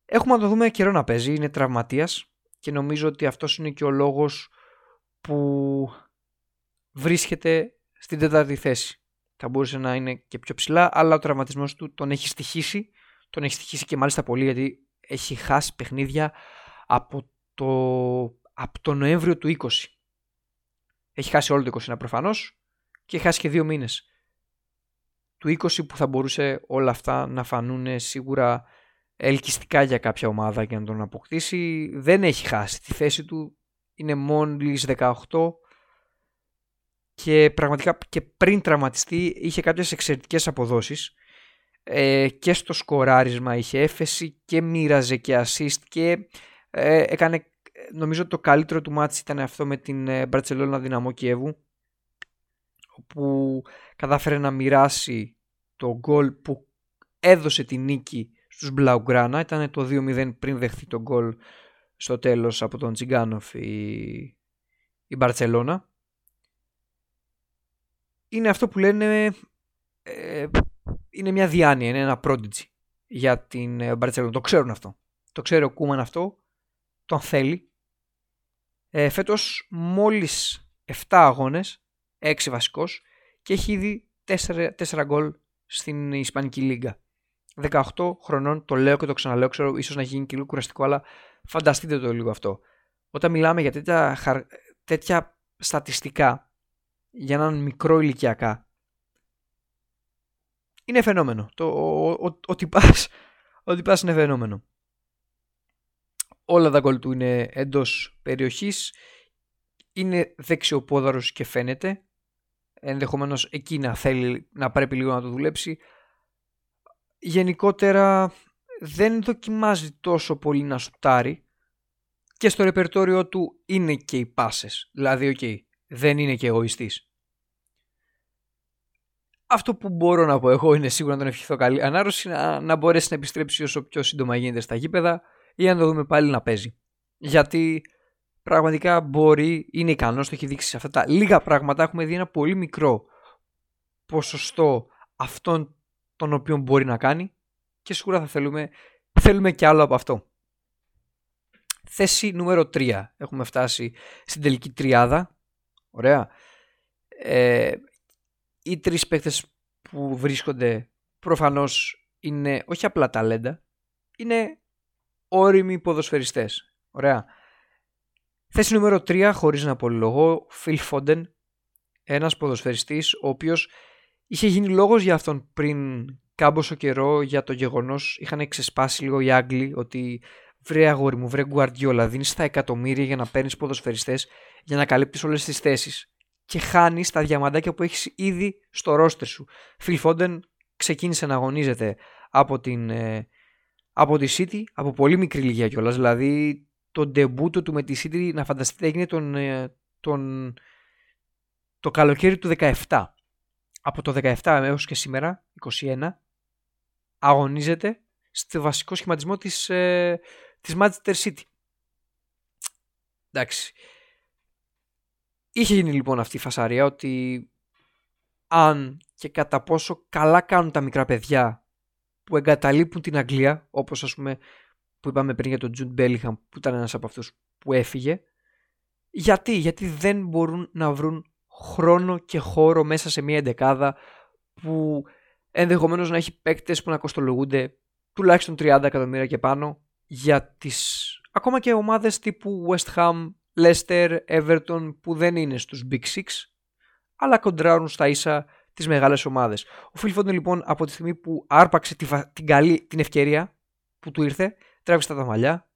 Έχουμε να το δούμε καιρό να παίζει. Είναι τραυματίας και νομίζω ότι αυτός είναι και ο λόγος που βρίσκεται στην τέταρτη θέση. Θα μπορούσε να είναι και πιο ψηλά, αλλά ο τραυματισμός του τον έχει στοιχήσει. Τον έχει στοιχήσει και μάλιστα πολύ γιατί έχει χάσει παιχνίδια από το από το Νοέμβριο του 20. Έχει χάσει όλο το 21 προφανώς και έχει χάσει και δύο μήνες. Του 20 που θα μπορούσε όλα αυτά να φανούν σίγουρα ελκυστικά για κάποια ομάδα για να τον αποκτήσει. Δεν έχει χάσει. Τη θέση του είναι μόλις 18 και πραγματικά και πριν τραυματιστεί είχε κάποιες εξαιρετικές αποδόσεις. Ε, και στο σκοράρισμα είχε έφεση και μοίραζε και assist και ε, έκανε νομίζω ότι το καλύτερο του μάτς ήταν αυτό με την Μπαρτσελώνα Δυναμό Κιέβου όπου κατάφερε να μοιράσει το γκολ που έδωσε τη νίκη στους Μπλαουγκράνα. Ήταν το 2-0 πριν δεχθεί το γκολ στο τέλος από τον Τσιγκάνοφ η, η Μπαρτσελώνα είναι αυτό που λένε ε, είναι μια διάνοια, είναι ένα prodigy για την Μπαρτσελώνα, το ξέρουν αυτό το ξέρει ο Κούμαν αυτό τον θέλει ε, φέτος μόλις 7 αγώνες, 6 βασικός και έχει ήδη 4, 4 γκολ στην Ισπανική Λίγκα. 18 χρονών, το λέω και το ξαναλέω, ξέρω ίσως να γίνει και λίγο κουραστικό, αλλά φανταστείτε το λίγο αυτό. Όταν μιλάμε για τέτοια, τέτοια στατιστικά για έναν μικρό ηλικιακά, είναι φαινόμενο. Το, ο, ο, ο, τυπάς, ο τυπάς είναι φαινόμενο. Όλα τα γκολ του είναι εντός περιοχής. Είναι δεξιοπόδαρος και φαίνεται. Ενδεχομένως εκεί να θέλει να πρέπει λίγο να το δουλέψει. Γενικότερα δεν δοκιμάζει τόσο πολύ να σουτάρει. Και στο ρεπερτόριο του είναι και οι πάσες. Δηλαδή οκ, δεν είναι και εγωιστής αυτό που μπορώ να πω εγώ είναι σίγουρα να τον ευχηθώ καλή ανάρρωση να, να μπορέσει να επιστρέψει όσο πιο σύντομα γίνεται στα γήπεδα ή να το δούμε πάλι να παίζει. Γιατί πραγματικά μπορεί, είναι ικανός, το έχει δείξει σε αυτά τα λίγα πράγματα. Έχουμε δει ένα πολύ μικρό ποσοστό αυτών των οποίων μπορεί να κάνει και σίγουρα θα θέλουμε, θέλουμε και άλλο από αυτό. Θέση νούμερο 3. Έχουμε φτάσει στην τελική τριάδα. Ωραία. Ε, οι τρεις παίκτες που βρίσκονται προφανώς είναι όχι απλά ταλέντα, είναι όριμοι ποδοσφαιριστές. Ωραία. Θέση νούμερο 3, χωρίς να πολυλογώ, Phil Foden, ένας ποδοσφαιριστής ο οποίος είχε γίνει λόγος για αυτόν πριν κάμποσο καιρό για το γεγονός είχαν ξεσπάσει λίγο οι Άγγλοι ότι βρε αγόρι μου, βρε Γκουαρδιόλα, δίνεις τα εκατομμύρια για να παίρνεις ποδοσφαιριστές για να καλύπτεις όλες τις θέσεις και χάνεις τα διαμαντάκια που έχεις ήδη στο ρόστερ σου. Φιλ Φόντεν ξεκίνησε να αγωνίζεται από, την, ε, από τη City από πολύ μικρή ηλικία κιόλας. Δηλαδή το ντεμπούτο του με τη City να φανταστείτε έγινε τον, ε, τον, το καλοκαίρι του 17. Από το 17 έως και σήμερα, 21, αγωνίζεται στο βασικό σχηματισμό της, ε, της Manchester City. Εντάξει. Είχε γίνει λοιπόν αυτή η φασαρία ότι αν και κατά πόσο καλά κάνουν τα μικρά παιδιά που εγκαταλείπουν την Αγγλία, όπως ας πούμε που είπαμε πριν για τον Τζουντ Μπέλιχαμ που ήταν ένας από αυτούς που έφυγε. Γιατί, γιατί δεν μπορούν να βρουν χρόνο και χώρο μέσα σε μια εντεκάδα που ενδεχομένως να έχει παίκτες που να κοστολογούνται τουλάχιστον 30 εκατομμύρια και πάνω για τις ακόμα και ομάδες τύπου West Ham, Leicester, Everton που δεν είναι στους Big Six αλλά κοντράρουν στα ίσα τις μεγάλες ομάδες. Ο Phil λοιπόν από τη στιγμή που άρπαξε την, καλή, την ευκαιρία που του ήρθε τράβησε τα μαλλιά,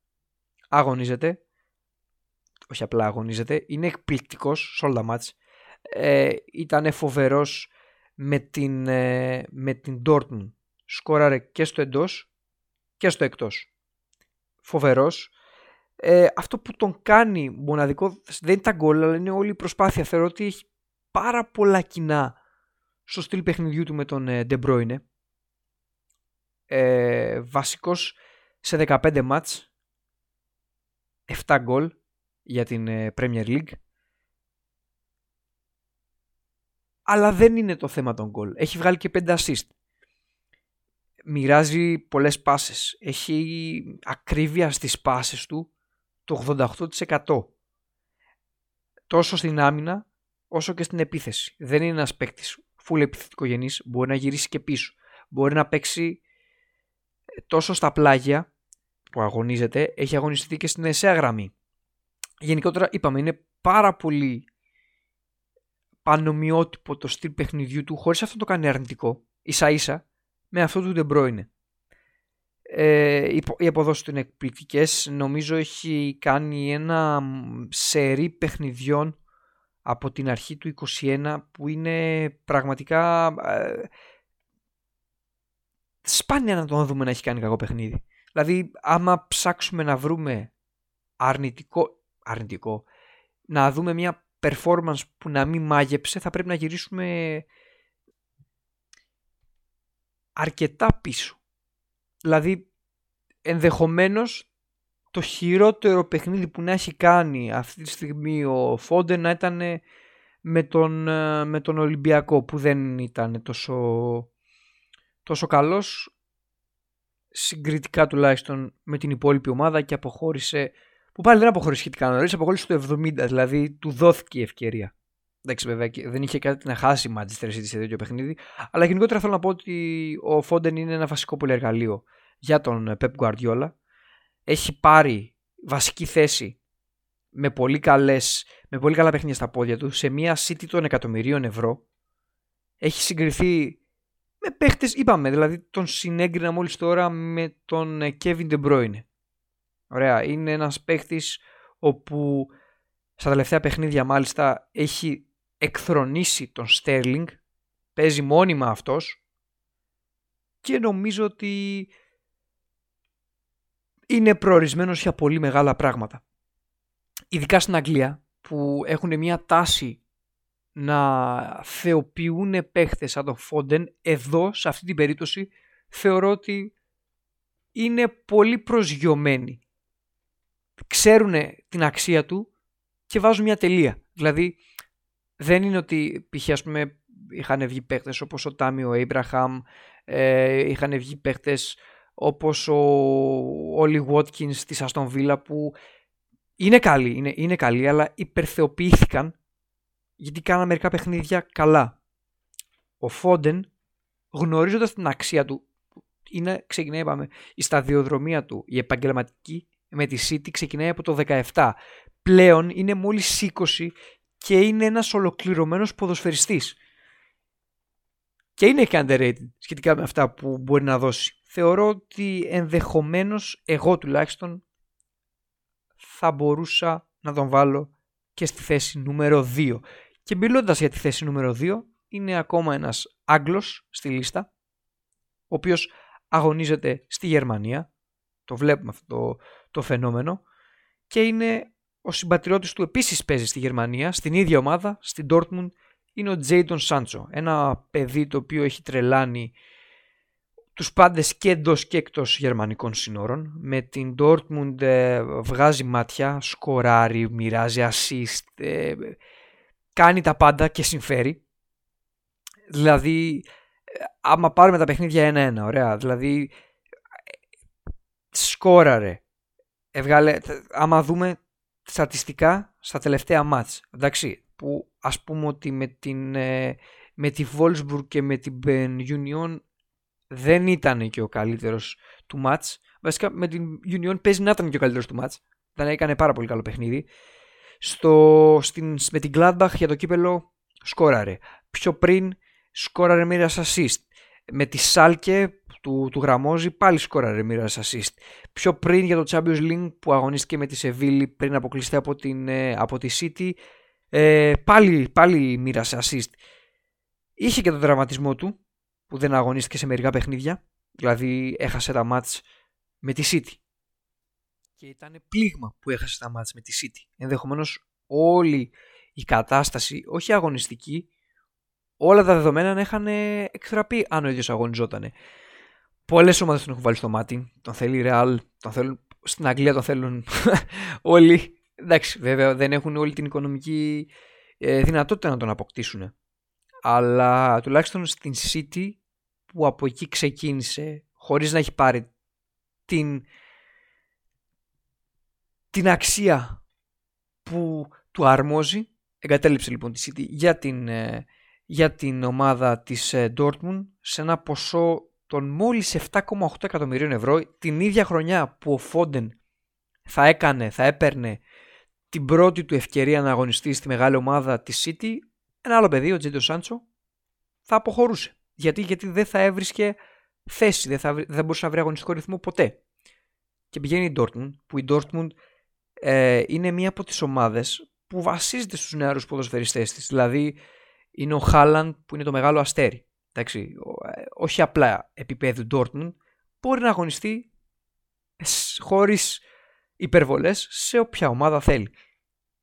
αγωνίζεται, όχι απλά αγωνίζεται, είναι εκπληκτικός σε όλα τα μάτς. Ε, ήταν φοβερός με την, ε, με την Dortmund. Σκόραρε και στο εντός και στο εκτός. Φοβερός. Ε, αυτό που τον κάνει μοναδικό δεν είναι τα γκολ, αλλά είναι όλη η προσπάθεια. Θεωρώ ότι έχει πάρα πολλά κοινά στο στυλ παιχνιδιού του με τον ε, De Bruyne. Ε, βασικός σε 15 μάτς 7 γκολ για την ε, Premier League αλλά δεν είναι το θέμα των γκολ έχει βγάλει και 5 assist μοιράζει πολλές πάσες. Έχει ακρίβεια στις πάσες του το 88% τόσο στην άμυνα όσο και στην επίθεση. Δεν είναι ένας παίκτης full επιθετικογενής μπορεί να γυρίσει και πίσω. Μπορεί να παίξει τόσο στα πλάγια που αγωνίζεται, έχει αγωνιστεί και στην εσέα γραμμή. Γενικότερα είπαμε είναι πάρα πολύ πανομοιότυπο το στυλ παιχνιδιού του χωρίς αυτό το κάνει αρνητικό. Ίσα ίσα με αυτό του De Bruyne. Ε, οι αποδόσεις του είναι εκπληκτικές νομίζω έχει κάνει ένα σερί παιχνιδιών από την αρχή του 21 που είναι πραγματικά ε, σπάνια να τον δούμε να έχει κάνει κακό παιχνίδι. Δηλαδή, άμα ψάξουμε να βρούμε αρνητικό, αρνητικό, να δούμε μια performance που να μην μάγεψε, θα πρέπει να γυρίσουμε αρκετά πίσω. Δηλαδή, ενδεχομένως το χειρότερο παιχνίδι που να έχει κάνει αυτή τη στιγμή ο Φόντε να ήταν με τον, με τον Ολυμπιακό που δεν ήταν τόσο τόσο καλός συγκριτικά τουλάχιστον με την υπόλοιπη ομάδα και αποχώρησε που πάλι δεν αποχώρησε σχετικά νωρίς, αποχώρησε το 70, δηλαδή του δόθηκε η ευκαιρία. Εντάξει, βέβαια, δεν είχε κάτι να χάσει η Manchester City σε τέτοιο παιχνίδι. Αλλά γενικότερα θέλω να πω ότι ο Φόντεν είναι ένα βασικό πολυεργαλείο για τον Pep Guardiola. Έχει πάρει βασική θέση με πολύ, καλές, με πολύ καλά παιχνίδια στα πόδια του σε μια City των εκατομμυρίων ευρώ. Έχει συγκριθεί με παίχτες, είπαμε, δηλαδή τον συνέγκρινα μόλις τώρα με τον ε, Kevin De Bruyne. Ωραία, είναι ένας παίχτης όπου στα τελευταία παιχνίδια μάλιστα έχει εκθρονήσει τον Sterling, παίζει μόνιμα αυτός και νομίζω ότι είναι προορισμένος για πολύ μεγάλα πράγματα. Ειδικά στην Αγγλία που έχουν μια τάση να θεοποιούν παίχτες σαν τον Φόντεν εδώ σε αυτή την περίπτωση θεωρώ ότι είναι πολύ προσγειωμένοι ξέρουν την αξία του και βάζουν μια τελεία δηλαδή δεν είναι ότι π.χ. ας πούμε είχαν βγει παίχτες όπως ο Τάμιο Έιμπραχαμ ε, είχαν βγει παίχτες όπως ο Όλι Βότκινς της Αστον Βίλα που είναι καλοί, είναι, είναι καλοί αλλά υπερθεοποιήθηκαν γιατί κάναμε μερικά παιχνίδια καλά. Ο Φόντεν, γνωρίζοντας την αξία του, είναι, ξεκινάει, είπαμε, η σταδιοδρομία του, η επαγγελματική με τη City ξεκινάει από το 17. Πλέον είναι μόλις 20 και είναι ένας ολοκληρωμένος ποδοσφαιριστής. και είναι και underrated σχετικά με αυτά που μπορεί να δώσει. Θεωρώ ότι ενδεχομένως εγώ τουλάχιστον θα μπορούσα να τον βάλω και στη θέση νούμερο 2. Και μιλώντας για τη θέση νούμερο 2, είναι ακόμα ένας Άγγλος στη λίστα, ο οποίος αγωνίζεται στη Γερμανία, το βλέπουμε αυτό το, το φαινόμενο, και είναι ο συμπατριώτης του επίσης παίζει στη Γερμανία, στην ίδια ομάδα, στην Dortmund, είναι ο Τζέιντον Σάντσο. Ένα παιδί το οποίο έχει τρελάνει τους πάντες και εντός και εκτός γερμανικών σύνορων. Με την Dortmund ε, βγάζει μάτια, σκοράρει, μοιράζει assist, ε, κάνει τα πάντα και συμφέρει. Δηλαδή, ε, άμα πάρουμε τα παιχνίδια ένα-ένα, ωραία, δηλαδή σκόραρε. Έβγαλε, άμα δούμε στατιστικά στα τελευταία μάτς, εντάξει, που ας πούμε ότι με, την, με τη Wolfsburg και με την Ben Union δεν ήταν και ο καλύτερος του μάτς. Βασικά με την Union παίζει να ήταν και ο καλύτερος του μάτς. Δεν έκανε πάρα πολύ καλό παιχνίδι. Στο, στην, με την Gladbach για το κύπελο σκόραρε. Πιο πριν σκόραρε μοίρα assist. Με τη Σάλκε του, του Γραμμόζη πάλι σκόραρε μοίρα assist. Πιο πριν για το Champions League που αγωνίστηκε με τη Σεβίλη πριν αποκλειστεί από, την, ε, από τη City ε, πάλι, πάλι μοίρασε assist. Είχε και τον δραματισμό του που δεν αγωνίστηκε σε μερικά παιχνίδια. Δηλαδή έχασε τα μάτς με τη City. Και ήταν πλήγμα που έχασε τα μάτς με τη City. Ενδεχομένως όλη η κατάσταση, όχι αγωνιστική, όλα τα δεδομένα να είχαν εκθραπεί αν ο ίδιος αγωνιζόταν. Πολλές ομάδες τον έχουν βάλει στο μάτι. Τον θέλει η Real, τον θέλουν, στην Αγγλία τον θέλουν όλοι. Εντάξει, βέβαια δεν έχουν όλη την οικονομική ε, δυνατότητα να τον αποκτήσουν αλλά τουλάχιστον στην City που από εκεί ξεκίνησε χωρίς να έχει πάρει την, την αξία που του αρμόζει εγκατέλειψε λοιπόν τη City για την, ε, για την ομάδα της ε, Dortmund σε ένα ποσό των μόλις 7,8 εκατομμυρίων ευρώ την ίδια χρονιά που ο Φόντεν θα έκανε, θα έπαιρνε την πρώτη του ευκαιρία να αγωνιστεί στη μεγάλη ομάδα της City ένα άλλο παιδί, ο Τζέντο Σάντσο, θα αποχωρούσε. Γιατί, γιατί δεν θα έβρισκε θέση, δεν, θα, δεν μπορούσε να βρει αγωνιστικό ρυθμό ποτέ. Και πηγαίνει η Dortmund, που η Dortmund ε, είναι μία από τις ομάδες που βασίζεται στους νεαρούς ποδοσφαιριστές της. Δηλαδή είναι ο Χάλαντ που είναι το μεγάλο αστέρι. Εντάξει, ε, όχι απλά επίπεδου Dortmund, μπορεί να αγωνιστεί χωρίς υπερβολές σε όποια ομάδα θέλει.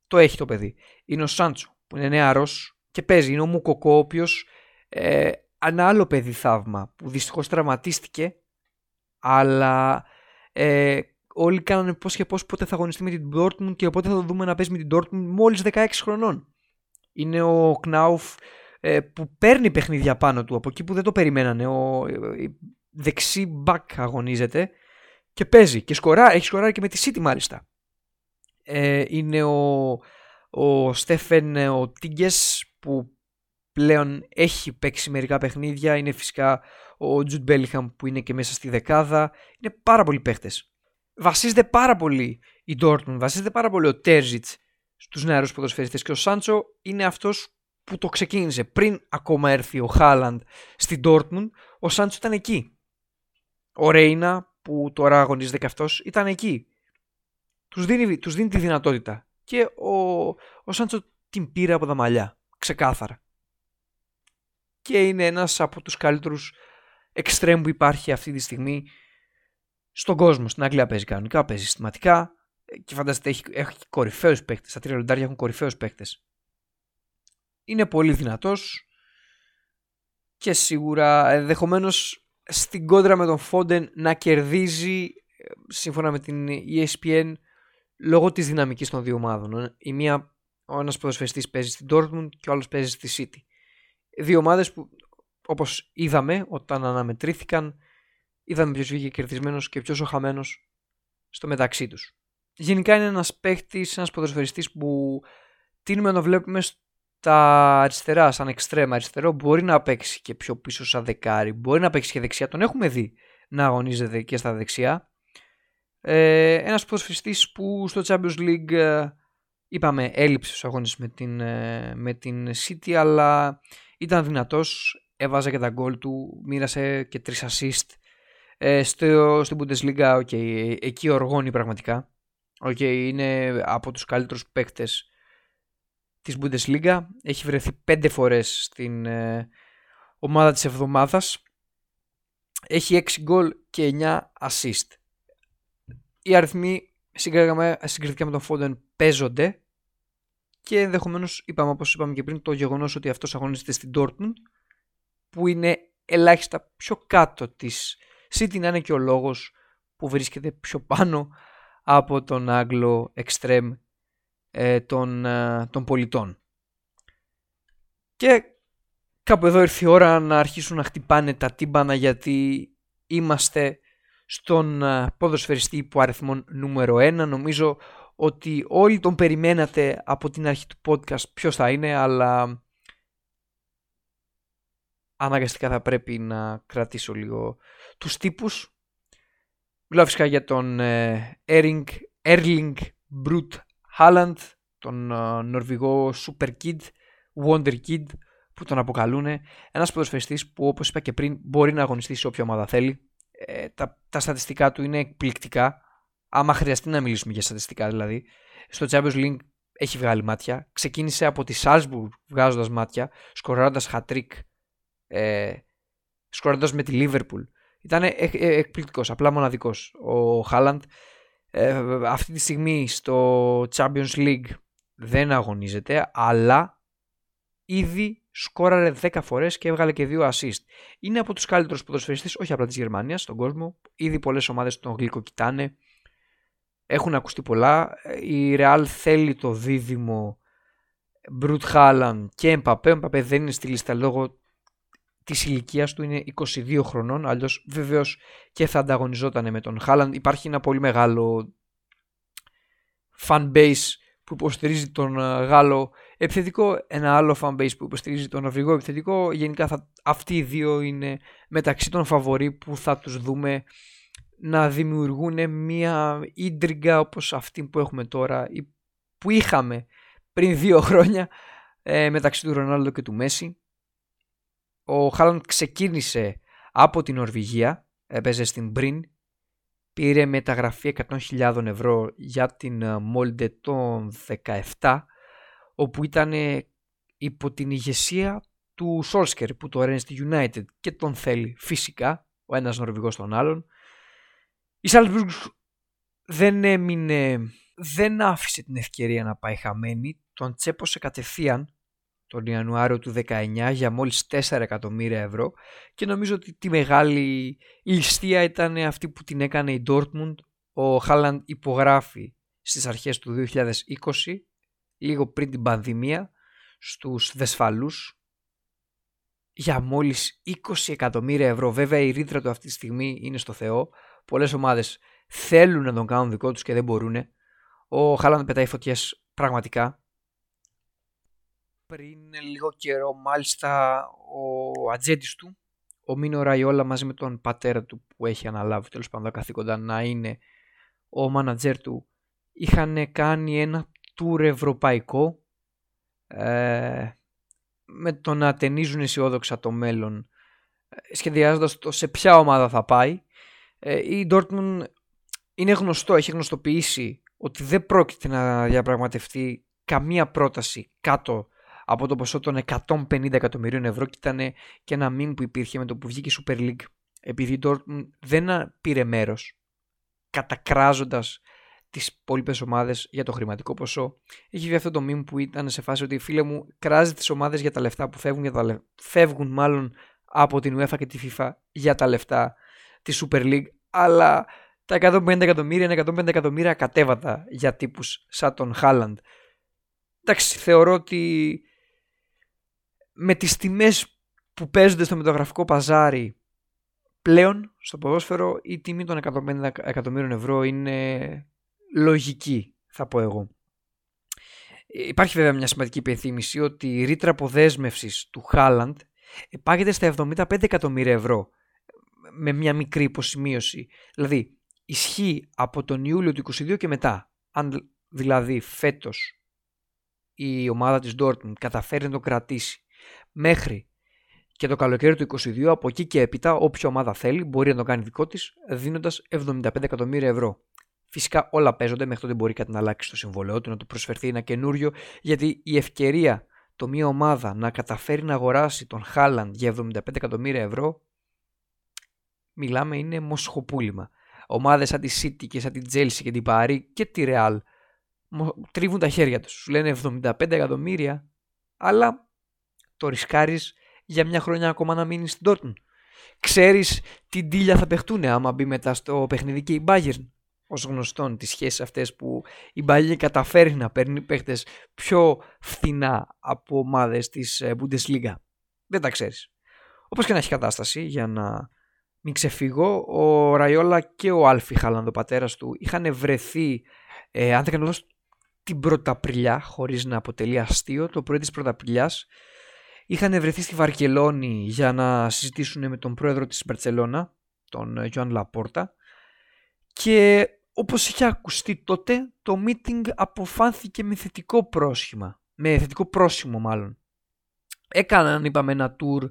Το έχει το παιδί. Είναι ο Σάντσο που είναι νεαρός και παίζει. Είναι ο Μουκοκό, ο οποίος ε, ένα άλλο παιδί θαύμα που δυστυχώς τραυματίστηκε, αλλά ε, όλοι κάνανε πώς και πώς πότε θα αγωνιστεί με την Dortmund και πότε θα το δούμε να παίζει με την Dortmund μόλις 16 χρονών. Είναι ο Κνάουφ ε, που παίρνει παιχνίδια πάνω του από εκεί που δεν το περιμένανε. Ο ε, δεξί μπακ αγωνίζεται και παίζει και σκορά, έχει σκοράρει και με τη City μάλιστα. Ε, είναι ο, ο Στέφεν ο Τίγκες που πλέον έχει παίξει μερικά παιχνίδια. Είναι φυσικά ο Τζουτ Μπέλιχαμ που είναι και μέσα στη δεκάδα. Είναι πάρα πολλοί παίχτε. Βασίζεται πάρα πολύ η Dortmund, βασίζεται πάρα πολύ ο Τέρζιτ στους νεαρούς ποδοσφαιριστές και ο Σάντσο είναι αυτός που το ξεκίνησε. Πριν ακόμα έρθει ο Χάλαντ στην Dortmund, ο Σάντσος ήταν εκεί. Ο Ρέινα που τώρα αγωνίζεται και αυτός ήταν εκεί. Τους δίνει, τους δίνει τη δυνατότητα. Και ο, ο Σάντσο την πήρε από τα μαλλιά ξεκάθαρα. Και είναι ένας από τους καλύτερους εξτρέμ που υπάρχει αυτή τη στιγμή στον κόσμο. Στην Αγγλία παίζει κανονικά, παίζει συστηματικά και φαντάζεστε έχει, έχει κορυφαίους παίκτες. Τα τρία λοντάρια έχουν κορυφαίους παίκτες. Είναι πολύ δυνατός και σίγουρα ενδεχομένως στην κόντρα με τον Φόντεν να κερδίζει σύμφωνα με την ESPN λόγω της δυναμικής των δύο ομάδων. Η μία ο ένας ποδοσφαιριστής παίζει στην Dortmund και ο άλλος παίζει στη City. Δύο ομάδες που όπως είδαμε όταν αναμετρήθηκαν, είδαμε ποιος βγήκε κερδισμένος και ποιος ο χαμένος στο μεταξύ τους. Γενικά είναι ένας παίχτης, ένας ποδοσφαιριστής που τίνουμε να το βλέπουμε στα αριστερά, σαν εξτρέμα αριστερό. Μπορεί να παίξει και πιο πίσω σαν δεκάρι, μπορεί να παίξει και δεξιά. Τον έχουμε δει να αγωνίζεται και στα δεξιά. Ε, ένας ποδοσφαιριστής που στο Champions League ε, είπαμε έλειψε στους αγώνες με την, ε, με την City αλλά ήταν δυνατός έβαζε και τα γκολ του, μοίρασε και τρεις assist. Ε, στο, στην Bundesliga, okay, εκεί οργώνει πραγματικά. Okay, είναι από τους καλύτερους παίκτες της Bundesliga. Έχει βρεθεί πέντε φορές στην ε, ομάδα της εβδομάδας. Έχει 6 γκολ και 9 assist. Οι αριθμοί συγκριτικά με τον Φόντεν παίζονται και ενδεχομένως είπαμε όπως είπαμε και πριν το γεγονός ότι αυτός αγωνίζεται στην Dortmund που είναι ελάχιστα πιο κάτω της City να είναι και ο λόγος που βρίσκεται πιο πάνω από τον Άγγλο εξτρέμ ε, των, ε, των πολιτών. Και κάπου εδώ ήρθε η ώρα να αρχίσουν να χτυπάνε τα τύμπανα γιατί είμαστε στον ε, ποδοσφαιριστή που αριθμών νούμερο 1. Νομίζω ότι όλοι τον περιμένατε από την αρχή του podcast ποιος θα είναι, αλλά αναγκαστικά θα πρέπει να κρατήσω λίγο τους τύπους. Μιλάω φυσικά για τον Erling, Erling Brut Haaland, τον uh, Νορβηγό Super Kid, Wonder Kid που τον αποκαλούν. Ένας ποδοσφαιριστής που όπως είπα και πριν μπορεί να αγωνιστεί σε όποια ομάδα θέλει. Ε, τα, τα στατιστικά του είναι εκπληκτικά. Άμα χρειαστεί να μιλήσουμε για στατιστικά δηλαδή. Στο Champions League έχει βγάλει μάτια. Ξεκίνησε από τη Salzburg βγάζοντας μάτια, σκοράροντας hat-trick, ε, σκοράροντας με τη Liverpool. Ήταν ε, ε, εκπληκτικός, απλά μοναδικός ο Χάλαντ. Ε, αυτή τη στιγμή στο Champions League δεν αγωνίζεται, αλλά ήδη σκόραρε 10 φορές και έβγαλε και 2 assist. Είναι από τους καλύτερους ποδοσφαιριστές, όχι απλά της Γερμανίας, στον κόσμο. Ήδη πολλές ομάδες τον γλυκοκοιτάνε. Έχουν ακουστεί πολλά. Η Real θέλει το δίδυμο Μπρουτ Χάλαν και Εμπαπέ. Ο Εμπαπέ δεν είναι στη λίστα λόγω της ηλικίας του, είναι 22 χρονών, αλλιώς βεβαίως και θα ανταγωνιζόταν με τον Χάλαν. Υπάρχει ένα πολύ μεγάλο fan base που υποστηρίζει τον ε, Γάλλο επιθετικό, ένα άλλο fan base που υποστηρίζει τον Νορβηγό επιθετικό. Γενικά θα, αυτοί οι δύο είναι μεταξύ των φαβορή που θα τους δούμε να δημιουργούν μια ίντριγκα όπως αυτή που έχουμε τώρα ή που είχαμε πριν δύο χρόνια ε, μεταξύ του Ρονάλντο και του Μέση. Ο Χάλαντ ξεκίνησε από την Νορβηγία, έπαιζε στην Μπριν, πήρε μεταγραφή 100.000 ευρώ για την Μόλντε των 17, όπου ήταν υπό την ηγεσία του Σόλσκερ που το έρενε στη United και τον θέλει φυσικά, ο ένας Νορβηγός τον άλλον. Η Σάλτσμπουργκ δεν έμεινε, δεν άφησε την ευκαιρία να πάει χαμένη, τον τσέπωσε κατευθείαν τον Ιανουάριο του 19 για μόλις 4 εκατομμύρια ευρώ και νομίζω ότι τη μεγάλη ληστεία ήταν αυτή που την έκανε η Dortmund. Ο Χάλαντ υπογράφει στις αρχές του 2020, λίγο πριν την πανδημία, στους Δεσφαλούς για μόλις 20 εκατομμύρια ευρώ. Βέβαια η ρήτρα του αυτή τη στιγμή είναι στο Θεό. Πολλές ομάδες θέλουν να τον κάνουν δικό τους και δεν μπορούν. Ο Χάλαντ πετάει φωτιές πραγματικά πριν λίγο καιρό μάλιστα ο ατζέντης του, ο Μίνο Ραϊόλα μαζί με τον πατέρα του που έχει αναλάβει τέλος πάντων καθήκοντα να είναι ο μάνατζερ του είχαν κάνει ένα tour ευρωπαϊκό ε, με το να ταινίζουν αισιόδοξα το μέλλον ε, σχεδιάζοντας το σε ποια ομάδα θα πάει. Ε, η Dortmund είναι γνωστό, έχει γνωστοποιήσει ότι δεν πρόκειται να διαπραγματευτεί καμία πρόταση κάτω από το ποσό των 150 εκατομμυρίων ευρώ και ήταν και ένα μήνυμα που υπήρχε με το που βγήκε η Super League επειδή η Dortmund δεν πήρε μέρος κατακράζοντας τις υπόλοιπες ομάδες για το χρηματικό ποσό. Έχει βγει αυτό το μήνυμα που ήταν σε φάση ότι φίλε μου κράζει τις ομάδες για τα λεφτά που φεύγουν, για τα φεύγουν μάλλον από την UEFA και τη FIFA για τα λεφτά τη Super League αλλά τα 150 εκατομμύρια είναι 150 εκατομμύρια κατέβατα για τύπους σαν τον Χάλαντ. Εντάξει, θεωρώ ότι με τις τιμές που παίζονται στο μεταγραφικό παζάρι πλέον στο ποδόσφαιρο η τιμή των 150 εκατομμύριων ευρώ είναι λογική θα πω εγώ. Υπάρχει βέβαια μια σημαντική υπενθύμηση ότι η ρήτρα αποδέσμευσης του Χάλαντ πάγεται στα 75 εκατομμύρια ευρώ με μια μικρή υποσημείωση. Δηλαδή ισχύει από τον Ιούλιο του 2022 και μετά. Αν δηλαδή φέτος η ομάδα της Dortmund καταφέρει να το κρατήσει μέχρι Και το καλοκαίρι του 22 από εκεί και έπειτα όποια ομάδα θέλει μπορεί να το κάνει δικό της δίνοντας 75 εκατομμύρια ευρώ. Φυσικά όλα παίζονται μέχρι τότε μπορεί κάτι να αλλάξει στο συμβολέο του, να του προσφερθεί ένα καινούριο, γιατί η ευκαιρία το μία ομάδα να καταφέρει να αγοράσει τον Χάλαντ για 75 εκατομμύρια ευρώ, μιλάμε είναι μοσχοπούλημα. Ομάδες σαν τη City και σαν τη Chelsea και την Παρή και τη Real τρίβουν τα χέρια τους. Σου λένε 75 εκατομμύρια, αλλά το ρισκάρεις για μια χρονιά ακόμα να μείνεις στην Dortmund. Ξέρεις τι ντύλια θα παιχτούν άμα μπει μετά στο παιχνίδι και η Bayern ως γνωστόν τις σχέσεις αυτές που η Μπαλί καταφέρει να παίρνει παίχτες πιο φθηνά από ομάδες της ε, Bundesliga. Δεν τα ξέρεις. Όπως και να έχει κατάσταση για να μην ξεφύγω, ο Ραϊόλα και ο Άλφι Χάλαντο, ο πατέρας του, είχαν βρεθεί, ε, αν δεν κάνω λάθος, την Πρωταπριλιά, χωρίς να αποτελεί αστείο, το πρωί της Πρωταπριλιάς, είχαν βρεθεί στη Βαρκελόνη για να συζητήσουν με τον πρόεδρο της Μπαρτσελώνα, τον Ιωάνν Λαπόρτα, και όπως είχε ακουστεί τότε, το meeting αποφάνθηκε με θετικό πρόσχημα. Με θετικό πρόσημο μάλλον. Έκαναν, είπαμε, ένα tour,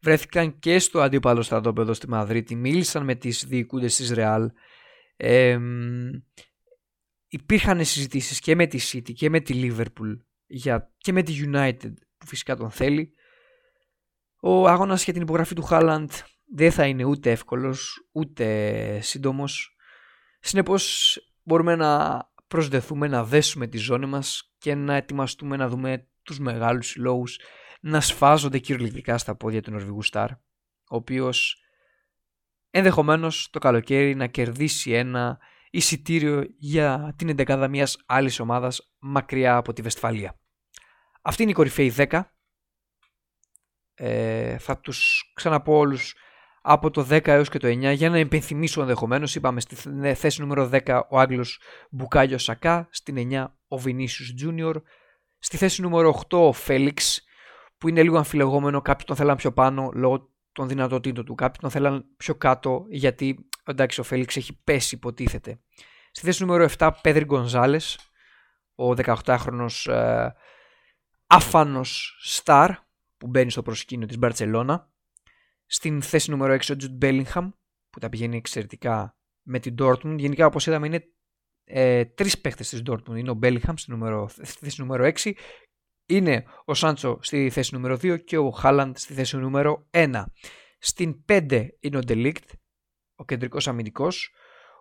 βρέθηκαν και στο αντίπαλο στρατόπεδο στη Μαδρίτη, μίλησαν με τις διοικούντες της Ρεάλ. Ε, υπήρχαν συζητήσεις και με τη City και με τη Liverpool για, και με τη United που φυσικά τον θέλει. Ο αγώνας για την υπογραφή του Χάλαντ δεν θα είναι ούτε εύκολος ούτε σύντομος Συνεπώς μπορούμε να προσδεθούμε να δέσουμε τη ζώνη μας και να ετοιμαστούμε να δούμε τους μεγάλους συλλόγους να σφάζονται κυριολεκτικά στα πόδια του Νορβηγού Σταρ, ο οποίος ενδεχομένως το καλοκαίρι να κερδίσει ένα εισιτήριο για την εντεκάδα μιας άλλης ομάδας μακριά από τη Βεσφαλία. Αυτή είναι η κορυφαίη 10. Ε, θα τους ξαναπώ όλους από το 10 έως και το 9 για να υπενθυμίσω ενδεχομένως. Είπαμε στη θέση νούμερο 10 ο Άγγλος Μπουκάλιος Σακά, στην 9 ο Βινίσιους Τζούνιορ, στη θέση νούμερο 8 ο Φέλιξ που είναι λίγο αμφιλεγόμενο, κάποιοι τον θέλαν πιο πάνω λόγω των δυνατοτήτων του, κάποιοι τον θέλαν πιο κάτω γιατί εντάξει ο Φέλιξ έχει πέσει υποτίθεται. Στη θέση νούμερο 7 Πέδρη Γκονζάλες, ο 18χρονος ε, άφανος στάρ που μπαίνει στο προσκήνιο της Μπαρτσελώνα. Στην θέση νούμερο 6 ο Τζουτ Μπέλιγχαμ που τα πηγαίνει εξαιρετικά με την Dortmund. Γενικά όπως είδαμε είναι ε, τρεις παίχτες της Dortmund. Είναι ο Μπέλιγχαμ στη, στη θέση νούμερο 6, είναι ο Σάντσο στη θέση νούμερο 2 και ο Χάλαντ στη θέση νούμερο 1. Στην 5 είναι ο Ντελίκτ, ο κεντρικός αμυντικός,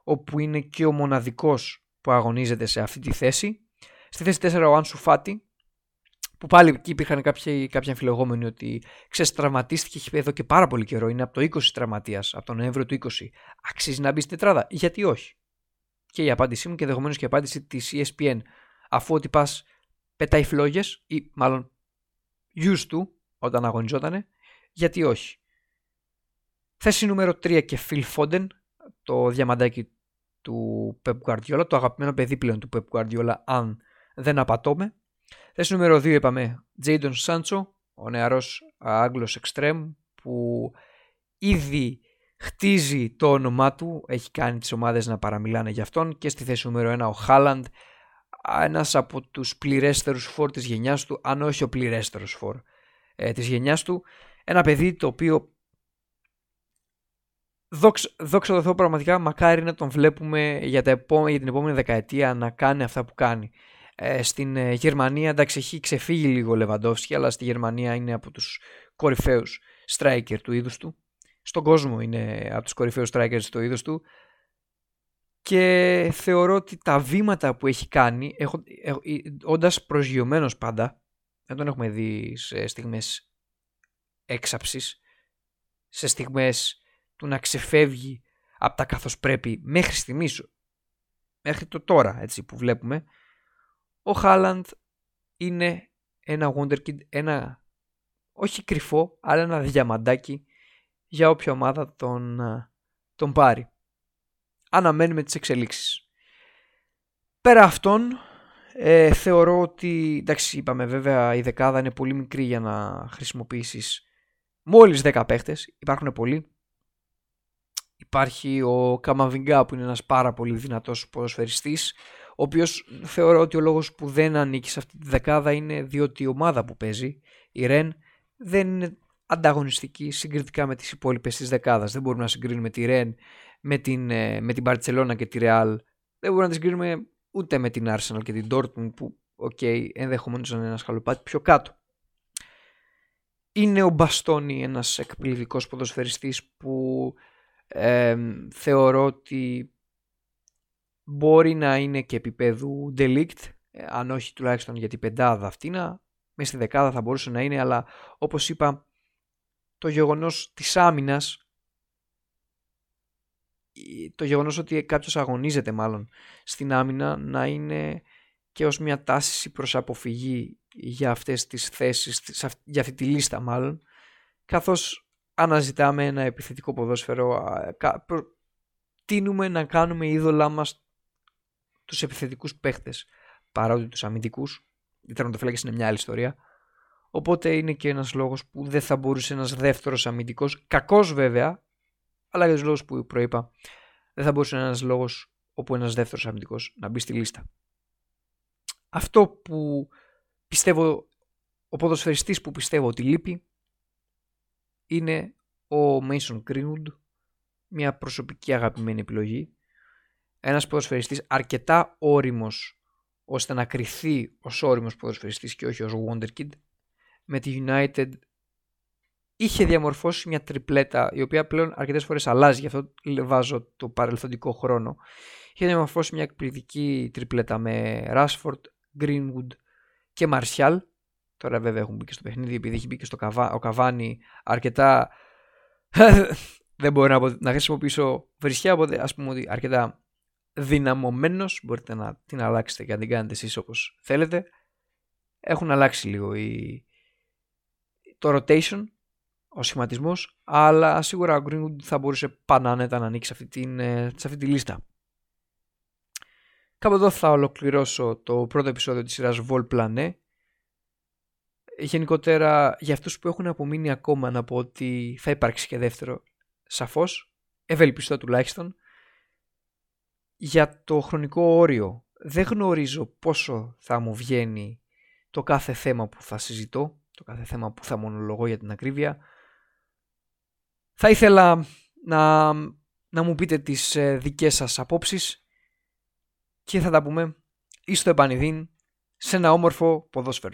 όπου είναι και ο μοναδικός που αγωνίζεται σε αυτή τη θέση. Στη θέση 4 ο Άνσου Φάτι, που πάλι εκεί υπήρχαν κάποιοι, κάποιοι αμφιλεγόμενοι ότι ξέρεις, τραυματίστηκε εδώ και πάρα πολύ καιρό. Είναι από το 20 τραυματίας, από τον Νοέμβριο του 20. Αξίζει να μπει στην τετράδα; Γιατί όχι; Και η απάντησή μου και ενδεχομένως και η απάντηση της ESPN, αφού ότι πας πετάει φλόγες, ή μάλλον used to όταν αγωνιζότανε, γιατί όχι; Θέση νούμερο 3 και Phil Foden, το διαμαντάκι του Pep Guardiola, το αγαπημένο παιδί πλέον του Pep Guardiola, αν δεν απατώμε. Θέση νούμερο 2 είπαμε. Τζέιντον Σάντσο, ο νεαρός Άγγλος Εξτρέμ που ήδη χτίζει το όνομά του, έχει κάνει τις ομάδες να παραμιλάνε για αυτόν και στη θέση νούμερο 1 ο Χάλαντ, ένας από τους πληρέστερους φόρ της γενιάς του, αν όχι ο πληρέστερος φόρ ε, της γενιάς του, ένα παιδί το οποίο δόξα, δόξα τω πραγματικά μακάρι να τον βλέπουμε για, τα για την επόμενη δεκαετία να κάνει αυτά που κάνει. Ε, στην ε, Γερμανία εντάξει έχει ξεφύγει λίγο ο Λεβαντόφσκι αλλά στη Γερμανία είναι από τους κορυφαίους striker του είδους του. Στον κόσμο είναι από τους κορυφαίους strikers του είδους του και θεωρώ ότι τα βήματα που έχει κάνει έχω, έχω, όντας προσγειωμένος πάντα δεν τον έχουμε δει σε στιγμές έξαψης σε στιγμές του να ξεφεύγει από τα καθώς πρέπει μέχρι στιγμής μέχρι το τώρα έτσι που βλέπουμε ο Χάλαντ είναι ένα wonderkid, ένα όχι κρυφό, αλλά ένα διαμαντάκι για όποια ομάδα τον, τον πάρει. Αναμένουμε τις εξελίξεις. Πέρα αυτών, ε, θεωρώ ότι, εντάξει είπαμε βέβαια η δεκάδα είναι πολύ μικρή για να χρησιμοποιήσεις μόλις 10 παίχτες, υπάρχουν πολλοί. Υπάρχει ο Καμαβιγκά που είναι ένας πάρα πολύ δυνατός ποδοσφαιριστής ο οποίος θεωρώ ότι ο λόγος που δεν ανήκει σε αυτή τη δεκάδα είναι διότι η ομάδα που παίζει, η Ρεν, δεν είναι ανταγωνιστική συγκριτικά με τις υπόλοιπες της δεκάδας. Δεν μπορούμε να συγκρίνουμε τη Ρεν με την, ε, με την Barcelona και τη Real. Δεν μπορούμε να τη συγκρίνουμε ούτε με την Arsenal και την Dortmund που ok, okay, ενδεχομένως να είναι ένα σκαλοπάτι πιο κάτω. Είναι ο Μπαστόνι ένας εκπληκτικός ποδοσφαιριστής που ε, θεωρώ ότι μπορεί να είναι και επίπεδου delict, ε, αν όχι τουλάχιστον για την πεντάδα αυτήνα, μέσα στη δεκάδα θα μπορούσε να είναι, αλλά όπως είπα, το γεγονός της άμυνας, το γεγονός ότι κάποιος αγωνίζεται μάλλον στην άμυνα να είναι και ως μια τάση προς αποφυγή για αυτές τις θέσεις, για αυτή τη λίστα μάλλον, καθώς αναζητάμε ένα επιθετικό ποδόσφαιρο, τίνουμε να κάνουμε είδωλά μας τους επιθετικούς παίχτες παρότι τους αμυντικούς. Οι τερματοφύλακες είναι μια άλλη ιστορία. Οπότε είναι και ένας λόγος που δεν θα μπορούσε ένας δεύτερος αμυντικός, κακός βέβαια, αλλά για τους λόγους που προείπα, δεν θα μπορούσε ένας λόγος όπου ένας δεύτερος αμυντικός να μπει στη λίστα. Αυτό που πιστεύω, ο ποδοσφαιριστής που πιστεύω ότι λείπει, είναι ο Mason Greenwood, μια προσωπική αγαπημένη επιλογή. Ένας ποδοσφαιριστής αρκετά όριμος ώστε να κριθεί ως όριμος ποδοσφαιριστής και όχι ως Wonderkid. Με τη United είχε διαμορφώσει μια τριπλέτα η οποία πλέον αρκετές φορές αλλάζει, γι' αυτό βάζω το παρελθοντικό χρόνο. Είχε διαμορφώσει μια εκπληκτική τριπλέτα με Rashford, Greenwood και Martial. Τώρα βέβαια έχουν μπει και στο παιχνίδι επειδή έχει μπει και στο καβά, ο Καβάνι αρκετά δεν μπορώ να, να χρησιμοποιήσω βρισιά, οπότε ας πούμε ότι αρκετά δυναμωμένος, μπορείτε να την αλλάξετε και να την κάνετε εσείς όπως θέλετε. Έχουν αλλάξει λίγο η... το rotation, ο σχηματισμός, αλλά σίγουρα ο Greenwood θα μπορούσε πανάνετα να ανοίξει αυτή την, ε, σε αυτή τη λίστα. Κάπου εδώ θα ολοκληρώσω το πρώτο επεισόδιο της σειράς Vol Planet. Γενικότερα για αυτούς που έχουν απομείνει ακόμα να πω ότι θα υπάρξει και δεύτερο σαφώς, ευελπιστώ τουλάχιστον. Για το χρονικό όριο δεν γνωρίζω πόσο θα μου βγαίνει το κάθε θέμα που θα συζητώ, το κάθε θέμα που θα μονολογώ για την ακρίβεια. Θα ήθελα να, να μου πείτε τις ε, δικές σας απόψεις και θα τα πούμε εις το επανειδήν σε ένα όμορφο ποδόσφαιρο.